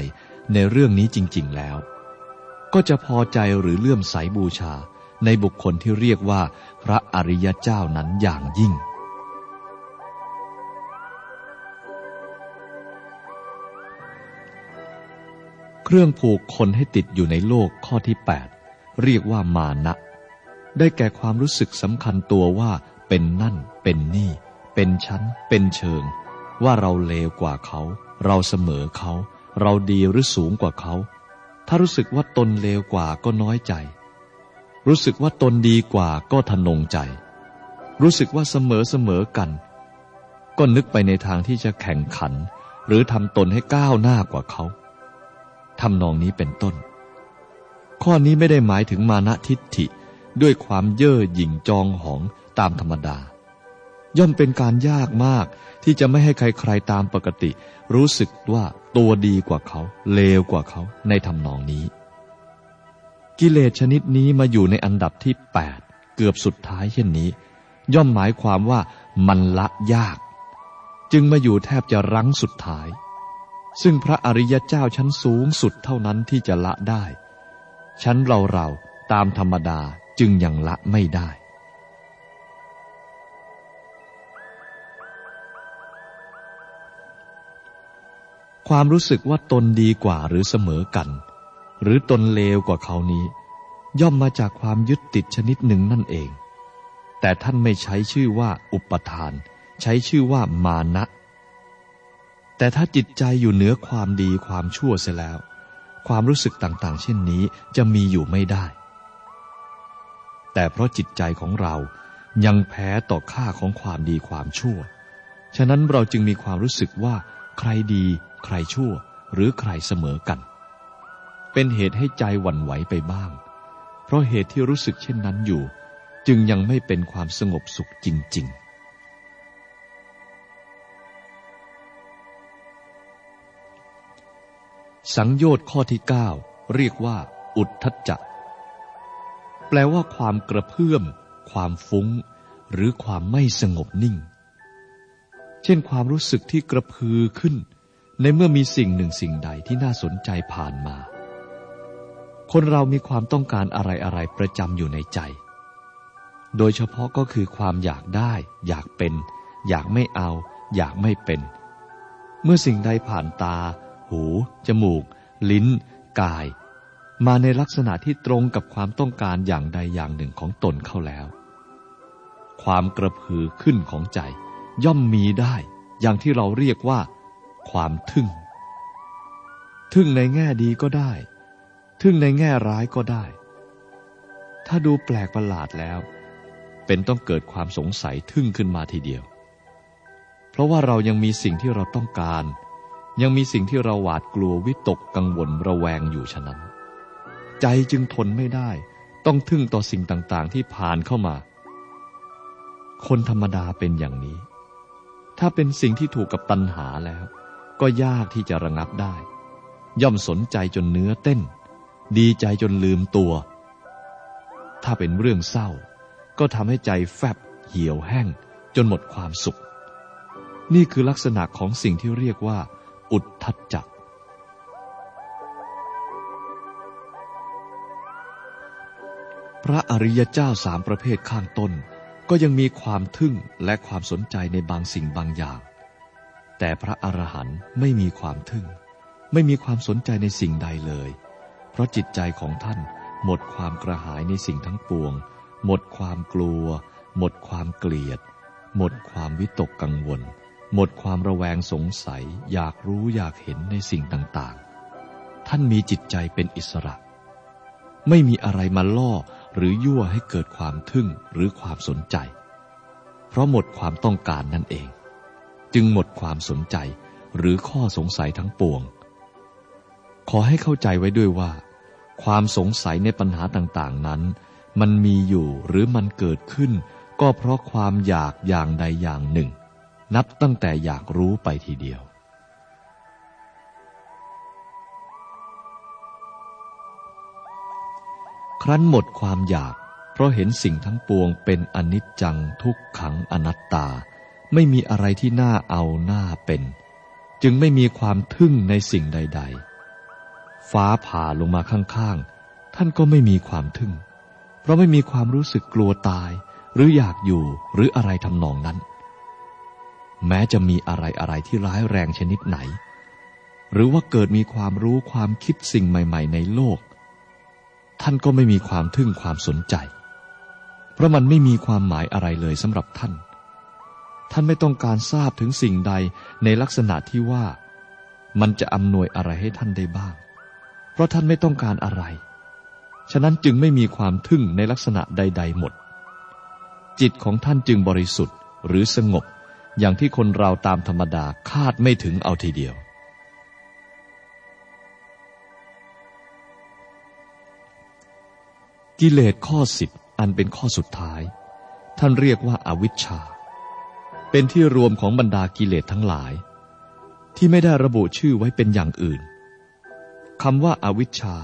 ในเรื่องนี้จริง ๆแล้ว ก็จะพอใจหรือเลื่อมใสบูชาในบุคคลที่เรียกว่าพระอริยเจ้านั้นอย่างยิ่ง เครื่องผูกคนให้ติดอยู่ในโลกข้อที่ 8 เรียกว่ามานะ ได้แก่ความรู้สึกสำคัญตัวว่า เป็นนั่น เป็นนี่ เป็นชั้น เป็นเชิง ว่าเราเลวกว่าเขา เราเสมอเขา เราดีหรือสูงกว่าเขา ถ้ารู้สึกว่าตนเลวกว่าก็น้อยใจ รู้สึกว่าตนดีกว่าก็ทนงใจ รู้สึกว่าเสมอเสมอกัน ก็นึกไปในทางที่จะแข่งขัน หรือทำตนให้ก้าวหน้ากว่าเขา ทำนองนี้เป็นต้น ข้อนี้ไม่ได้หมายถึงมานะทิฏฐิด้วยความเย่อหยิ่งจองหองตามธรรมดา ย่อมเป็นการยากมากที่จะไม่ให้ใครๆตามปกติ รู้สึกว่าตัวดีกว่าเขา เลวกว่าเขาในทำนองนี้ กิเลสชนิดนี้มาอยู่ในอันดับที่แปดเกือบสุดท้ายเช่นนี้ ย่อมหมายความว่ามันละยาก จึงมาอยู่แทบจะรั้งสุดท้าย ซึ่งพระอริยเจ้าชั้นสูงสุดเท่านั้นที่จะละได้ ชั้นเราเราตามธรรมดาจึงยังละไม่ได้ ความรู้สึกว่าตนดีกว่าหรือเสมอกัน หรือตนเลวกว่าเขานี้ ย่อมมาจากความยึดติดชนิดหนึ่งนั่นเอง แต่ท่านไม่ใช้ชื่อว่าอุปทาน ใช้ชื่อว่ามานะ แต่ถ้าจิตใจอยู่เหนือความดีความชั่วเสียแล้ว ความรู้สึกต่างๆ เช่นนี้จะมีอยู่ไม่ได้ แต่เพราะจิตใจของเรายังแพ้ต่อค่าของความดีความชั่ว ฉะนั้นเราจึงมีความรู้สึกว่า ใครดี ใครชั่ว หรือใครเสมอกัน เป็นเหตุให้ใจหวั่นไหวไปบ้าง เพราะเหตุที่รู้สึกเช่นนั้นอยู่ จึงยังไม่เป็นความสงบสุขจริง ๆ สังโยชน์ข้อที่เก้าเรียกว่า อุทธัจจะ แปลว่าความกระเพื่อม ความฟุ้ง หรือความไม่สงบนิ่ง เช่นความรู้สึกที่กระพือขึ้น ในเมื่อมีสิ่งหนึ่งสิ่งใดที่น่าสนใจผ่านมา คนเรามีความต้องการอะไรอะไรประจำอยู่ในใจ โดยเฉพาะก็คือความอยากได้ อยากเป็น อยากไม่เอา อยากไม่เป็น เมื่อสิ่งใดผ่านตา หู จมูก ลิ้น กาย มาในลักษณะที่ตรงกับความต้องการอย่างใดอย่างหนึ่งของตนเข้าแล้ว ความกระพือขึ้นของใจ ย่อมมีได้ อย่างที่เราเรียกว่า ความทึ่ง ทึ่งในแง่ดีก็ได้ ทึ่งในแง่ร้ายก็ได้ ถ้าดูแปลกประหลาดแล้ว เป็นต้องเกิดความสงสัยทึ่งขึ้นมาทีเดียว เพราะว่าเรายังมีสิ่งที่เราต้องการ ยังมีสิ่งที่เราหวาดกลัววิตกกังวลระแวงอยู่ฉะนั้น ใจจึงทนไม่ได้ ต้องทึ่งต่อสิ่งต่างๆ ที่ผ่านเข้ามา คนธรรมดาเป็นอย่างนี้ ถ้าเป็นสิ่งที่ถูกกับตัณหาแล้ว ก็ยากที่จะระงับได้ ย่อมสนใจจนเนื้อเต้น ดีใจจนลืมตัว ถ้าเป็นเรื่องเศร้า ก็ทำให้ใจแฟบเหี่ยวแห้ง จนหมดความสุข นี่คือลักษณะของสิ่งที่เรียกว่า อุทธัจจะพระอริยเจ้าสามประเภทข้างต้น ก็ยังมีความทึ่งและความสนใจในบางสิ่งบางอย่าง แต่พระอรหันต์ไม่มีความทึ่ง ไม่มีความสนใจในสิ่งใดเลย เพราะจิตใจของท่านหมดความกระหายในสิ่งทั้งปวง หมดความกลัว หมดความเกลียด หมดความวิตกกังวล หมดความระแวงสงสัยอยากรู้อยากเห็นในสิ่งต่างๆ ท่านมีจิตใจเป็นอิสระ ไม่มีอะไรมาล่อหรือยั่วให้เกิดความทึ่งหรือความสนใจ เพราะหมดความต้องการนั่นเอง จึงหมดความสนใจหรือข้อสงสัยทั้งปวง ขอให้เข้าใจไว้ด้วยว่า ความสงสัยในปัญหาต่างๆนั้น มันมีอยู่หรือมันเกิดขึ้น ก็เพราะความอยากอย่างใดอย่างหนึ่ง นับตั้งแต่อยากรู้ไปทีเดียว ครั้นหมดความอยาก เพราะเห็นสิ่งทั้งปวงเป็นอนิจจังทุกขังอนัตตา ไม่มีอะไรที่น่าเอาหน้าเป็น จึงไม่มีความทึ่งในสิ่งใด ๆ ฟ้าผ่าลงมาข้างๆ ท่านก็ไม่มีความทึ่ง เพราะไม่มีความรู้สึกกลัวตาย หรืออยากอยู่หรืออะไรทำนองนั้น แม้จะมีอะไรอะไรที่ร้ายแรงชนิดไหน หรือว่าเกิดมีความรู้ความคิดสิ่งใหม่ ๆ ในโลก ท่านก็ไม่มีความทึ่งความสนใจ เพราะมันไม่มีความหมายอะไรเลยสำหรับท่าน ท่านไม่ต้องการทราบถึงสิ่งใดในลักษณะที่ว่า มันจะอำนวยอะไรให้ท่านได้บ้าง เพราะท่านไม่ต้องการอะไร ฉะนั้นจึงไม่มีความทึ่งในลักษณะใด ๆ หมด จิตของท่านจึงบริสุทธิ์หรือสงบ อย่างที่คนเราตามธรรมดาคาดไม่ถึงเอาทีเดียว กิเลสข้อสิบอันเป็นข้อสุดท้าย ท่านเรียกว่าอาวิชชา เป็นที่รวมของบรรดากิเลสทั้งหลาย ที่ไม่ได้ระบุชื่อไว้เป็นอย่างอื่นคำว่าอาวิชชา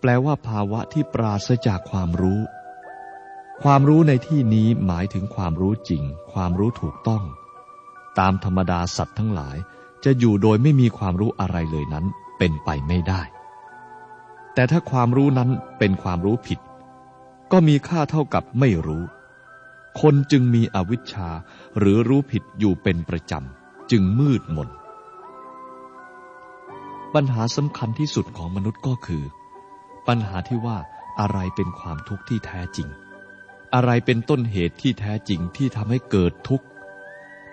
แปลว่าภาวะที่ปราศจากความรู้ ความรู้ในที่นี้หมายถึงความรู้จริง ความรู้ถูกต้อง ตามธรรมดาสัตว์ทั้งหลาย จะอยู่โดยไม่มีความรู้อะไรเลยนั้นเป็นไปไม่ได้ แต่ถ้าความรู้นั้นเป็นความรู้ผิด ก็มีค่าเท่ากับไม่รู้ คนจึงมีอวิชชาหรือรู้ผิดอยู่เป็นประจำ จึงมืดมน ปัญหาสำคัญที่สุดของมนุษย์ก็คือ ปัญหาที่ว่าอะไรเป็นความทุกข์ที่แท้จริง อะไรเป็นต้นเหตุที่แท้จริงที่ทำให้เกิดทุกข์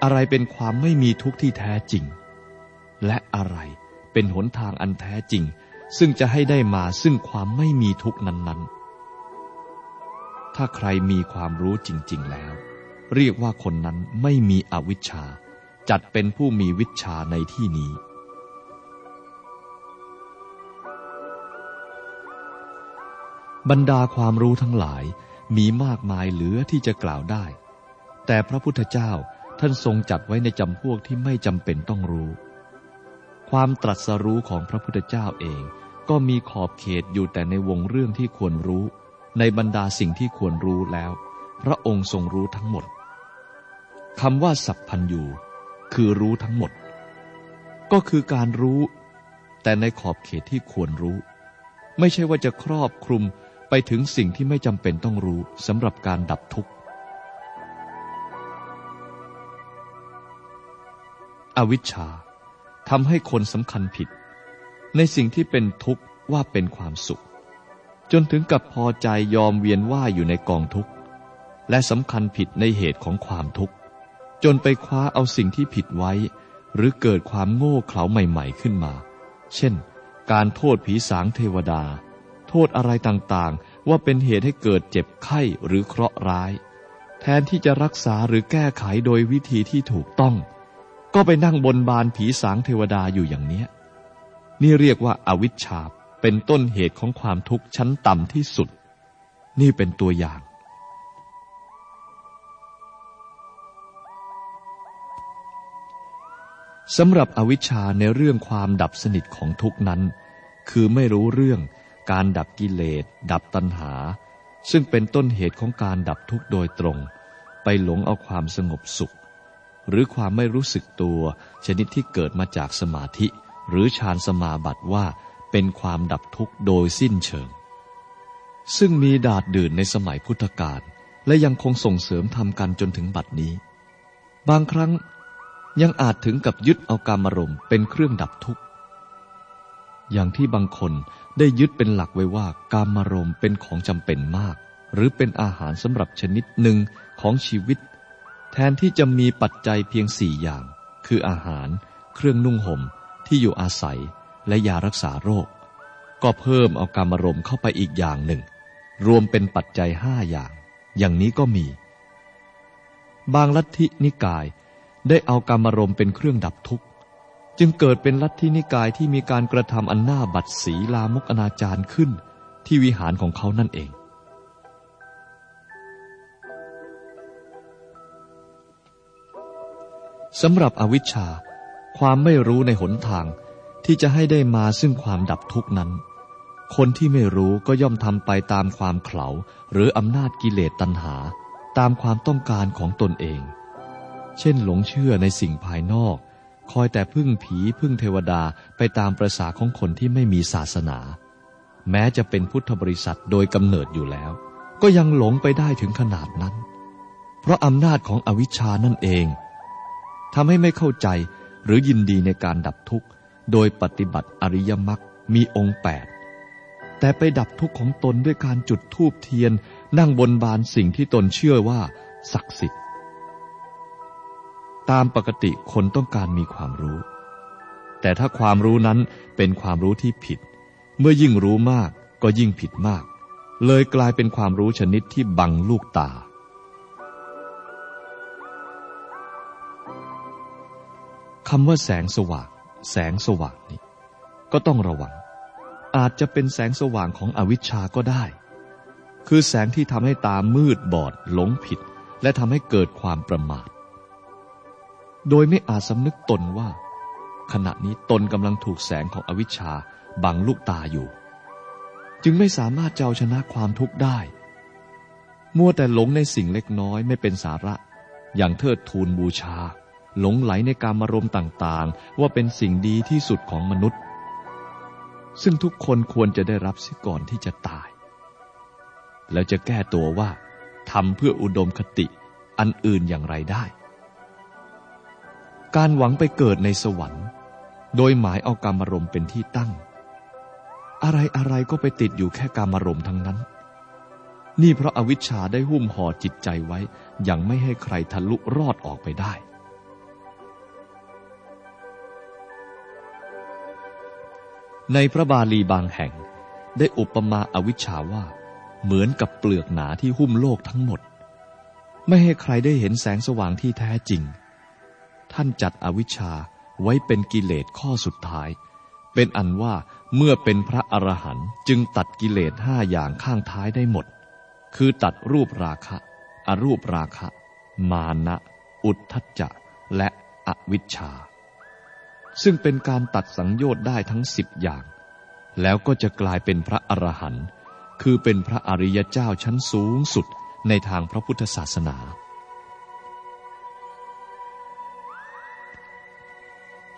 อะไรเป็นความไม่มีทุกข์ที่แท้จริง และอะไรเป็นหนทางอันแท้จริง ซึ่งจะให้ได้มาซึ่งความไม่มีทุกข์นั้นๆ ถ้าใครมีความรู้จริง ๆ แล้ว เรียกว่าคนนั้นไม่มีอวิชชา จัดเป็นผู้มีวิชาในที่นี้บรรดาความรู้ทั้งหลายมีมากมายเหลือที่จะกล่าวได้ แต่พระพุทธเจ้า ท่านทรงจัดไว้ในจำพวกที่ไม่จำเป็นต้องรู้ ความตรัสรู้ของพระพุทธเจ้าเอง ก็มีขอบเขตอยู่แต่ในวงเรื่องที่ควรรู้ ในบรรดาสิ่งที่ควรรู้แล้ว พระองค์ทรงรู้ทั้งหมดคำว่าสัพพัญญูคือรู้ทั้งหมด ก็คือการรู้ แต่ในขอบเขตที่ควรรู้ ไม่ใช่ว่าจะครอบคลุมไปถึงสิ่งที่ไม่จำเป็นต้องรู้สำหรับการดับทุกข์ อวิชชาทำให้คนสำคัญผิด ในสิ่งที่เป็นทุกข์ว่าเป็นความสุข จนถึงกับพอใจยอมเวียนว่ายอยู่ในกองทุกข์ และสำคัญผิดในเหตุของความทุกข์ จนไปคว้าเอาสิ่งที่ผิดไว้ หรือเกิดความโง่เขลาใหม่ๆขึ้นมา เช่น การโทษผีสางเทวดา โทษอะไรต่างๆ ว่าเป็นเหตุให้เกิดเจ็บไข้หรือเคราะห์ร้าย แทนที่จะรักษาหรือแก้ไขโดยวิธีที่ถูกต้อง ก็ไปนั่งบนบานผีสางเทวดาอยู่อย่างเนี้ย นี่เรียกว่าอาวิชชาเป็นต้นเหตุของความทุกข์ชั้นต่ำที่สุด นี่เป็นตัวอย่าง สำหรับอวิชชาในเรื่องความดับสนิทของทุกนั้น คือไม่รู้เรื่องการดับกิเลส ดับตัณหา ซึ่งเป็นต้นเหตุของการดับทุกข์โดยตรง ไปหลงเอาความสงบสุข หรือความไม่รู้สึกตัว ชนิดที่เกิดมาจากสมาธิ หรือฌานสมาบัติว่าเป็นความดับทุกข์โดยสิ้นเชิง ซึ่งมีดาดดื่นในสมัยพุทธกาลและยังคงส่งเสริมทำกันจนถึงบัดนี้ บางครั้งยังอาจถึงกับยึดเอาการมารมณ์เป็นเครื่องดับทุกข์ อย่างที่บางคนได้ยึดเป็นหลักไว้ว่าการมารมณ์เป็นของจำเป็นมาก หรือเป็นอาหารสำหรับชนิดหนึ่งของชีวิต แทนที่จะมีปัจจัยเพียงสี่อย่าง คืออาหาร เครื่องนุ่งห่ม ที่อยู่อาศัย และยารักษาโรค ก็เพิ่มเอากามรมเข้าไปอีกอย่างหนึ่ง รวมเป็นปัจจัยห้าอย่าง อย่างนี้ก็มี บางลัทธินิกายได้เอากามรมเป็นเครื่องดับทุกข์ จึงเกิดเป็นลัทธินิกายที่มีการกระทำอันหน้าบัดสีลามกอนาจารขึ้น ที่วิหารของเขานั่นเอง สำหรับอวิชชา ความไม่รู้ในหนทางที่จะให้ได้มาซึ่งความดับทุกนั้น คนที่ไม่รู้ก็ย่อมทำไปตามความเขลาหรืออำนาจกิเลสตัณหา ตามความต้องการของตนเอง เช่นหลงเชื่อในสิ่งภายนอก คอยแต่พึ่งผีพึ่งเทวดาไปตามประษาของคนที่ไม่มีศาสนา แม้จะเป็นพุทธบริษัทโดยกำเนิดอยู่แล้ว ก็ยังหลงไปได้ถึงขนาดนั้น เพราะอำนาจของอวิชชานั่นเอง ทำให้ไม่เข้าใจหรือยินดีในการดับทุกข์ โดยปฏิบัติอริยมรรคมีองค์แปดแต่ไปดับทุกข์ของตนด้วยการจุดธูปเทียน นั่งบนบานสิ่งที่ตนเชื่อว่า ศักดิ์สิทธิ์ ตามปกติคนต้องการมีความรู้ แต่ถ้าความรู้นั้นเป็นความรู้ที่ผิด เมื่อยิ่งรู้มากก็ยิ่งผิดมาก เลยกลายเป็นความรู้ชนิดที่บังลูกตา คำว่าแสงสว่าง แสงสว่างนี้ก็ต้องระวัง อาจจะเป็นแสงสว่างของอวิชชาก็ได้ คือแสงที่ทำให้ตามืดบอดหลงผิด และทำให้เกิดความประมาท โดยไม่อาจสำนึกตนว่า ขณะนี้ตนกำลังถูกแสงของอวิชชาบังลูกตาอยู่ จึงไม่สามารถเจ้าชนะความทุกข์ได้ มัวแต่หลงในสิ่งเล็กน้อยไม่เป็นสาระ อย่างเทิดทูนบูชา หลงไหลในการมารมต่างๆ ว่าเป็นสิ่งดีที่สุดของมนุษย์ ซึ่งทุกคนควรจะได้รับสิก่อนที่จะตาย แล้วจะแก้ตัวว่าทำเพื่ออุดมคติอันอื่นอย่างไรได้ การหวังไปเกิดในสวรรค์ โดยหมายเอาการมารมณ์เป็นที่ตั้ง อะไรอะไรก็ไปติดอยู่แค่การมารมณ์ทั้งนั้น นี่เพราะอาวิชชาได้หุ้มห่อจิตใจไว้ ยังไม่ให้ใครทะลุรอดออกไปได้ ในพระบาลีบางแห่ง ได้อุปมาอาวิชชาว่า เหมือนกับเปลือกหนาที่หุ้มโลกทั้งหมด ไม่ให้ใครได้เห็นแสงสว่างที่แท้จริง ท่านจัดอวิชชาไว้เป็นกิเลสข้อสุดท้าย เป็นอันว่าเมื่อเป็นพระอรหันต์จึงตัดกิเลสห้าอย่างข้างท้ายได้หมด คือตัดรูปราคะ อรูปราคะ มานะ อุทธัจจะ และอวิชชา ซึ่งเป็นการตัดสังโยชน์ได้ทั้งสิบอย่าง แล้วก็จะกลายเป็นพระอรหันต์คือเป็นพระอริยเจ้าชั้นสูงสุดในทางพระพุทธศาสนา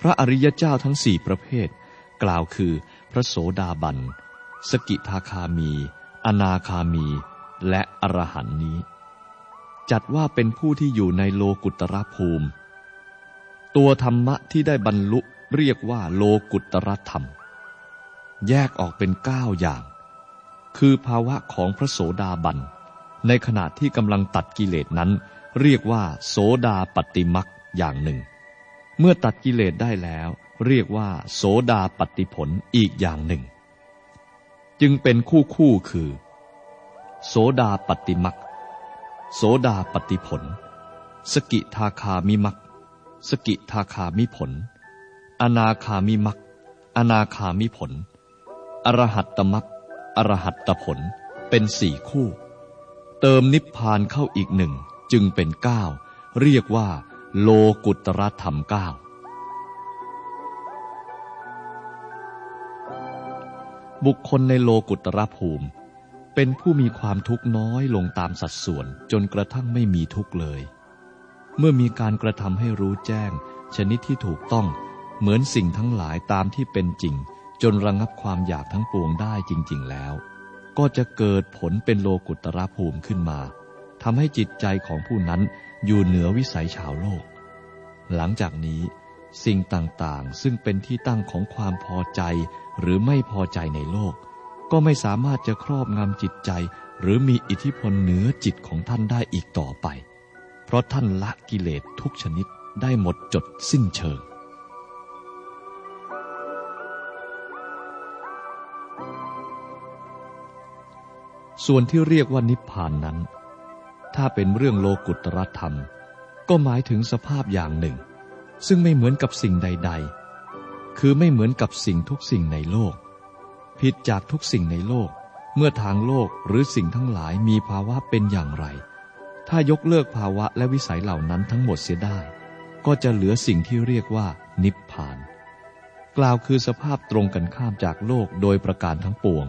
พระอริยเจ้าทั้งสี่ประเภท กล่าวคือพระโสดาบัน สกิทาคามี อนาคามี และอรหันนี้ จัดว่าเป็นผู้ที่อยู่ในโลกุตรภูมิ ตัวธรรมะที่ได้บรรลุเรียกว่าโลกุตรธรรม แยกออกเป็นเก้าอย่าง คือภาวะของพระโสดาบัน ในขณะที่กำลังตัดกิเลสนั้น เรียกว่า โสดาปฏิมักอย่างหนึ่ง เมื่อตัดกิเลสได้แล้ว เรียกว่า โสดาปฏิผลอีกอย่างหนึ่ง จึงเป็นคู่คู่คือ โสดาปฏิมักโสดาปฏิผล สกิทาคามิมัก สกิทาคามิผล อนาคามิมักอนาคามิผล อรหัตตมักอรหัตตผล เป็นสี่คู่ เติมนิพพานเข้าอีกหนึ่งจึงเป็นเก้าเรียกว่า โลกุตรธรรมเก้าบุคคลในโลกุตรภูมิ เป็นผู้มีความทุกข์น้อยลงตามสัดส่วนจนกระทั่งไม่มีทุกข์เลย เมื่อมีการกระทำให้รู้แจ้ง ชนิดที่ถูกต้อง เหมือนสิ่งทั้งหลายตามที่เป็นจริง จนระงับความอยากทั้งปวงได้จริง ๆ แล้ว ก็จะเกิดผลเป็นโลกุตรภูมิขึ้นมาทำให้จิตใจของผู้นั้นอยู่เหนือวิสัยชาวโลก หลังจากนี้สิ่งต่างๆ ซึ่งเป็นที่ตั้งของความพอใจหรือไม่พอใจในโลก ก็ไม่สามารถจะครอบงำจิตใจ หรือมีอิทธิพลเหนือจิตของท่านได้อีกต่อไป เพราะท่านละกิเลสทุกชนิดได้หมดจดสิ้นเชิง ส่วนที่เรียกว่านิพพานนั้น ถ้าเป็นเรื่องโลกุตรธรรม ก็หมายถึงสภาพอย่างหนึ่ง ซึ่งไม่เหมือนกับสิ่งใด ๆ คือไม่เหมือนกับสิ่งทุกสิ่งในโลก ผิดจากทุกสิ่งในโลก เมื่อทางโลกหรือสิ่งทั้งหลายมีภาวะเป็นอย่างไร ถ้ายกเลิกภาวะและวิสัยเหล่านั้นทั้งหมดเสียได้ ก็จะเหลือสิ่งที่เรียกว่า นิพพาน กล่าวคือสภาพตรงกันข้ามจากโลกโดยประการทั้งปวง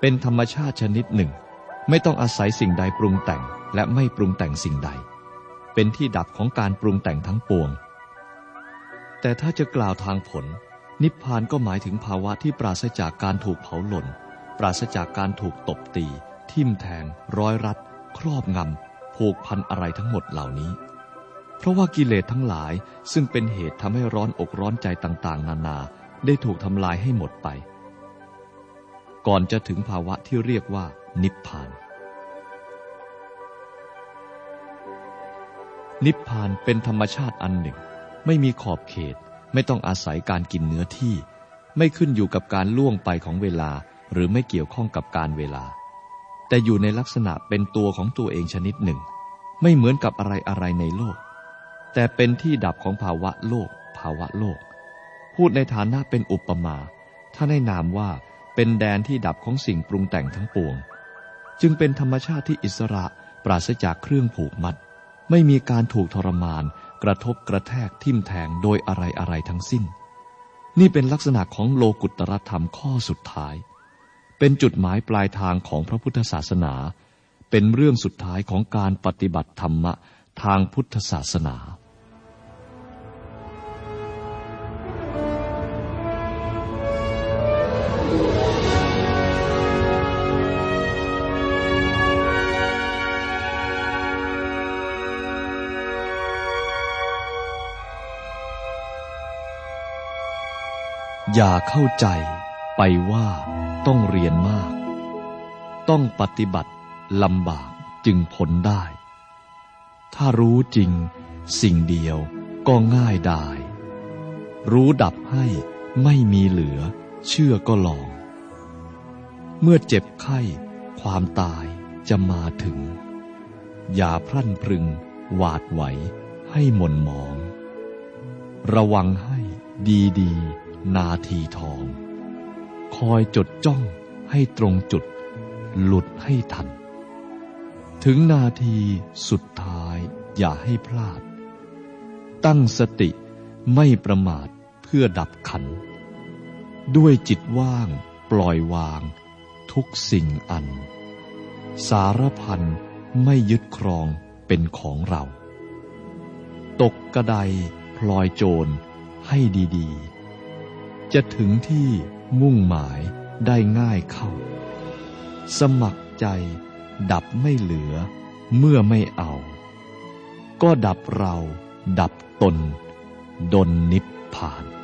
เป็นธรรมชาติชนิดหนึ่ง ไม่ต้องอาศัยสิ่งใดปรุงแต่งและไม่ปรุงแต่งสิ่งใด เป็นที่ดับของการปรุงแต่งทั้งปวง แต่ถ้าจะกล่าวทางผล นิพพานก็หมายถึงภาวะที่ปราศจากการถูกเผาหล่น ปราศจากการถูกตบตี ทิ่มแทง ร้อยรัด ครอบงำ ผูกพันอะไรทั้งหมดเหล่านี้ เพราะว่ากิเลสทั้งหลายซึ่งเป็นเหตุทำให้ร้อนอกร้อนใจต่างๆ นานาได้ถูกทำลายให้หมดไป ก่อนจะถึงภาวะที่เรียกว่า นิพพาน นิพพานเป็นธรรมชาติอันหนึ่ง ไม่มีขอบเขต ไม่ต้องอาศัยการกินเนื้อที่ ไม่ขึ้นอยู่กับการล่วงไปของเวลาหรือไม่เกี่ยวข้องกับการเวลา แต่อยู่ในลักษณะเป็นตัวของตัวเองชนิดหนึ่ง ไม่เหมือนกับอะไรอะไรในโลก แต่เป็นที่ดับของภาวะโลก ภาวะโลก พูดในฐานะเป็นอุปมาถ้าในนามว่าเป็นแดนที่ดับของสิ่งปรุงแต่งทั้งปวง จึงเป็นธรรมชาติที่อิสระปราศจากเครื่องผูกมัด ไม่มีการถูกทรมาน กระทบกระแทกทิ่มแทงโดยอะไรอะไรทั้งสิ้น นี่เป็นลักษณะของโลกุตรธรรมข้อสุดท้าย เป็นจุดหมายปลายทางของพระพุทธศาสนา เป็นเรื่องสุดท้ายของการปฏิบัติธรรมะทางพุทธศาสนาอย่าเข้าใจไปว่า ต้องเรียนมาก ต้องปฏิบัติลำบากจึงพ้นได้ ถ้ารู้จริง สิ่งเดียวก็ง่ายได้ รู้ดับให้ไม่มีเหลือ เชื่อก็ลอง เมื่อเจ็บไข้ ความตายจะมาถึง อย่าพรั่นพรึง หวาดไหวให้หม่นหมอง ระวังให้ดีดีนาทีทอง คอยจดจ้องให้ตรงจุด หลุดให้ทัน ถึงนาทีสุดท้ายอย่าให้พลาด ตั้งสติไม่ประมาทเพื่อดับขัน ด้วยจิตว่างปล่อยวาง ทุกสิ่งอัน สารพันไม่ยึดครองเป็นของเรา ตกกระไดพลอยโจรให้ดีๆ จะถึงที่ มุ่งหมายได้ง่ายเข้า สมัครใจ ดับไม่เหลือ เมื่อไม่เอา ก็ดับเรา ดับตน ดนนิพพาน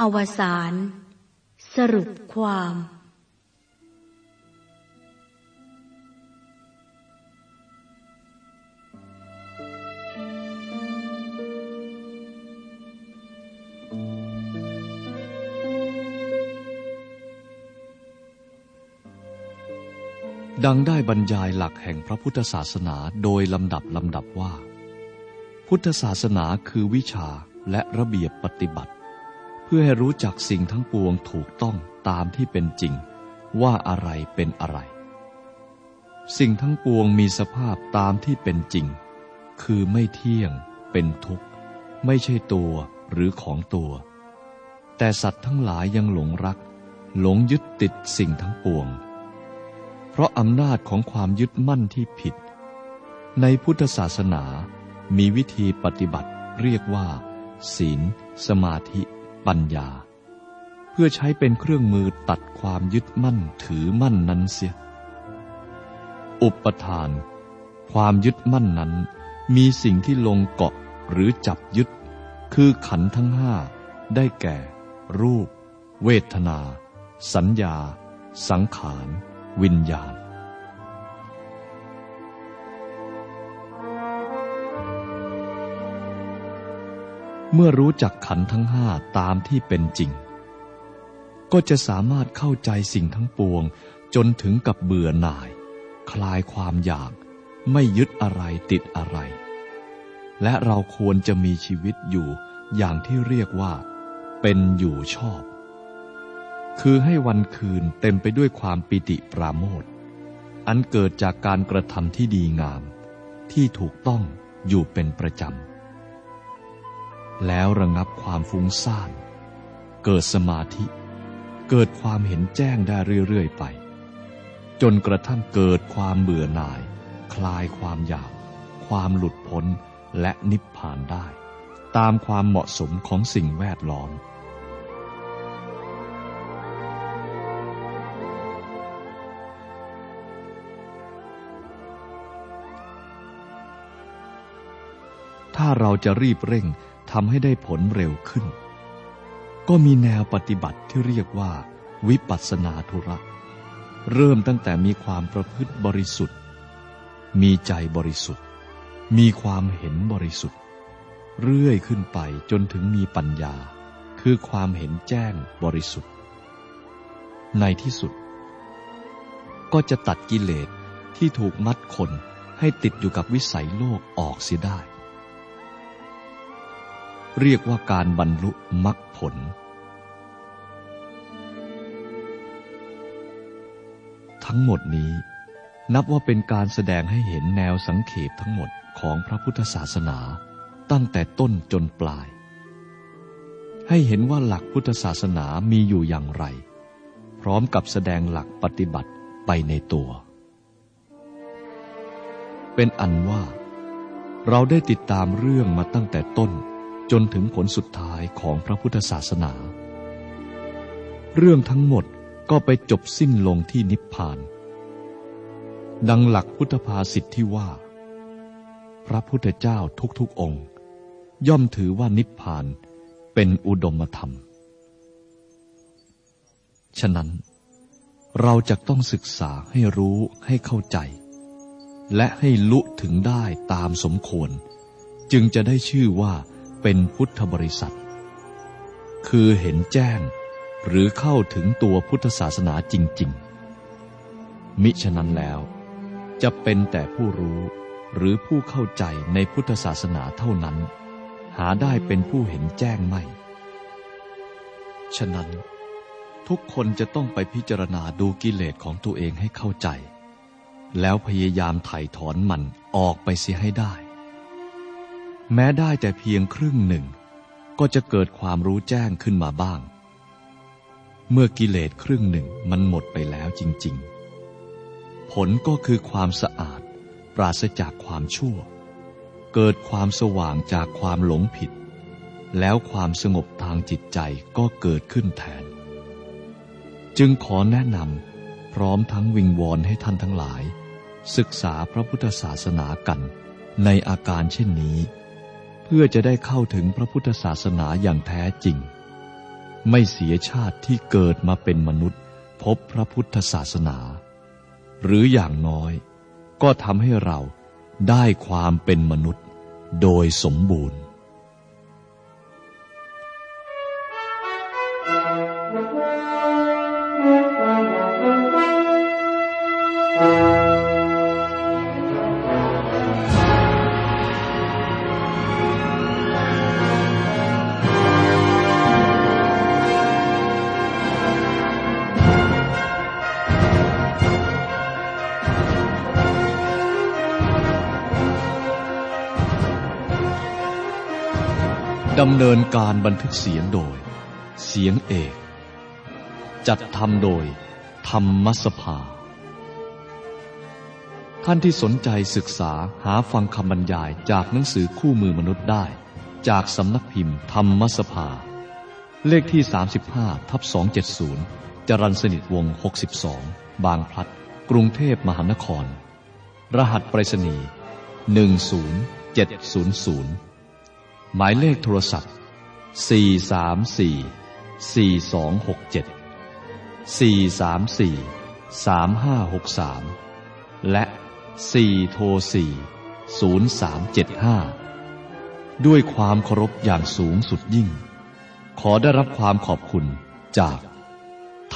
อวสาน สรุปความ ดังได้บรรยายหลักแห่งพระพุทธศาสนาโดยลำดับลำดับว่า พุทธศาสนาคือวิชาและระเบียบปฏิบัติ เพื่อให้รู้จักสิ่งทั้งปวงถูกต้องตามที่เป็นจริง ว่าอะไรเป็นอะไร สิ่งทั้งปวงมีสภาพตามที่เป็นจริง คือไม่เที่ยง เป็นทุกข์ ไม่ใช่ตัวหรือของตัว แต่สัตว์ทั้งหลายยังหลงรัก หลงยึดติดสิ่งทั้งปวง เพราะอำนาจของความยึดมั่นที่ผิด ในพุทธศาสนามีวิธีปฏิบัติเรียกว่า ศีล สมาธิ ปัญญา เพื่อใช้เป็นเครื่องมือตัดความยึดมั่นถือมั่นนั้นเสีย อุปทาน ความยึดมั่นนั้น มีสิ่งที่ลงเกาะหรือจับยึด คือขันทั้งห้า ได้แก่ รูป เวทนา สัญญา สังขาร วิญญาณ เมื่อรู้จักขันทั้งห้าตามที่เป็นจริง ก็จะสามารถเข้าใจสิ่งทั้งปวง จนถึงกับเบื่อหน่าย คลายความอยาก ไม่ยึดอะไรติดอะไร และเราควรจะมีชีวิตอยู่อย่างที่เรียกว่า เป็นอยู่ชอบ คือให้วันคืนเต็มไปด้วยความปิติปราโมทย์อันเกิดจากการกระทำที่ดีงาม ที่ถูกต้องอยู่เป็นประจำ แล้วระงับความฟุ้งซ่าน เกิดสมาธิ เกิดความเห็นแจ้งได้เรื่อยๆไป จนกระทั่งเกิดความเบื่อหน่าย คลายความอยาก ความหลุดพ้นและนิพพานได้ ตามความเหมาะสมของสิ่งแวดล้อม ถ้าเราจะรีบเร่ง ทำให้ได้ผลเร็วขึ้น ก็มีแนวปฏิบัติที่เรียกว่า วิปัสสนาธุระ เริ่มตั้งแต่มีความประพฤติบริสุทธิ์ มีใจบริสุทธิ์ มีความเห็นบริสุทธิ์ เรื่อยขึ้นไปจนถึงมีปัญญา คือความเห็นแจ้งบริสุทธิ์ ในที่สุด ก็จะตัดกิเลสที่ถูกมัดคนให้ติดอยู่กับวิสัยโลกออกเสียได้ เรียกว่าการบรรลุมรรคผล ทั้งหมดนี้ นับว่าเป็นการแสดงให้เห็นแนวสังเขปทั้งหมดของพระพุทธศาสนา ตั้งแต่ต้นจนปลาย ให้เห็นว่าหลักพุทธศาสนามีอยู่อย่างไร พร้อมกับแสดงหลักปฏิบัติไปในตัว เป็นอันว่า เราได้ติดตามเรื่องมาตั้งแต่ต้น จนถึงผลสุดท้ายของพระพุทธศาสนา เรื่องทั้งหมดก็ไปจบสิ้นลงที่นิพพาน ดังหลักพุทธภาษิตทที่ว่า พระพุทธเจ้าทุกๆองค์ ย่อมถือว่านิพพานเป็นอุดมธรรม ฉะนั้น เราจะต้องศึกษาให้รู้ให้เข้าใจ และให้ลุถึงได้ตามสมควร จึงจะได้ชื่อว่า เป็นพุทธบริษัท คือเห็นแจ้งหรือเข้าถึงตัวพุทธศาสนาจริง ๆ มิฉะนั้นแล้ว จะเป็นแต่ผู้รู้หรือผู้เข้าใจในพุทธศาสนาเท่านั้น หาได้เป็นผู้เห็นแจ้งไม่ ฉะนั้น ทุกคนจะต้องไปพิจารณาดูกิเลสของตัวเองให้เข้าใจ แล้วพยายามไถ่ถอนมันออกไปเสียให้ได้ แม้ได้แต่เพียงครึ่งหนึ่ง ก็จะเกิดความรู้แจ้งขึ้นมาบ้าง เมื่อกิเลสครึ่งหนึ่งมันหมดไปแล้วจริง ๆ ผลก็คือความสะอาด ปราศจากความชั่ว เกิดความสว่างจากความหลงผิด แล้วความสงบทางจิตใจก็เกิดขึ้นแทน จึงขอแนะนำพร้อมทั้งวิงวอนให้ท่านทั้งหลาย ศึกษาพระพุทธศาสนากันในอาการเช่นนี้ เพื่อจะได้เข้าถึงพระพุทธศาสนาอย่างแท้จริง ไม่เสียชาติที่เกิดมาเป็นมนุษย์ พบพระพุทธศาสนา หรืออย่างน้อย ก็ทำให้เราได้ความเป็นมนุษย์โดยสมบูรณ์ นการบันทึกเสียงโดย เสียงเอก จัดทำโดย ธรรมสภา ท่านที่สนใจศึกษาหาฟังคำบรรยายจากหนังสือคู่มือมนุษย์ได้ จากสำนักพิมพ์ธรรมสภา เลขที่ 35ทับ270 จรันสนิทวง 62 บางพลัด กรุงเทพมหานคร รหัสไปรษณีย์10700หมายเลขโทรศัพท์ 434 4267 434 3563 และ 4 โทร 4 0375 ด้วยความเคารพอย่างสูงสุดยิ่ง ขอได้รับความขอบคุณจาก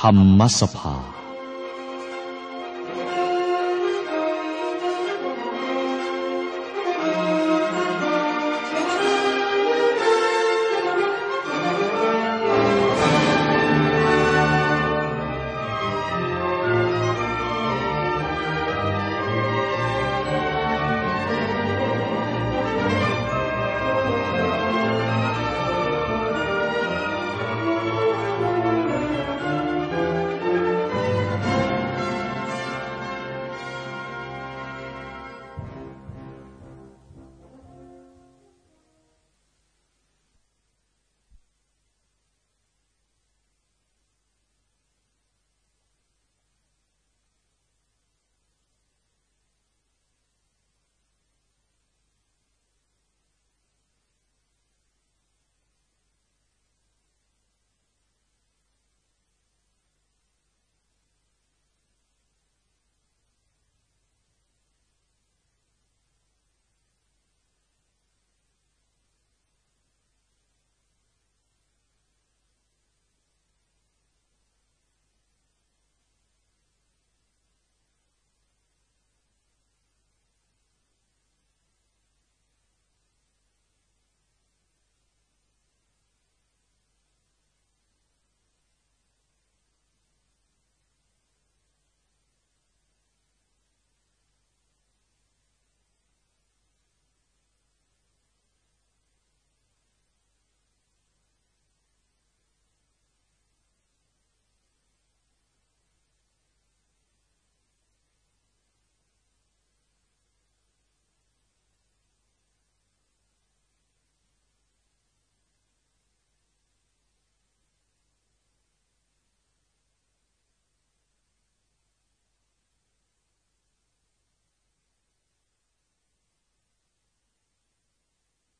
ธรรมสภา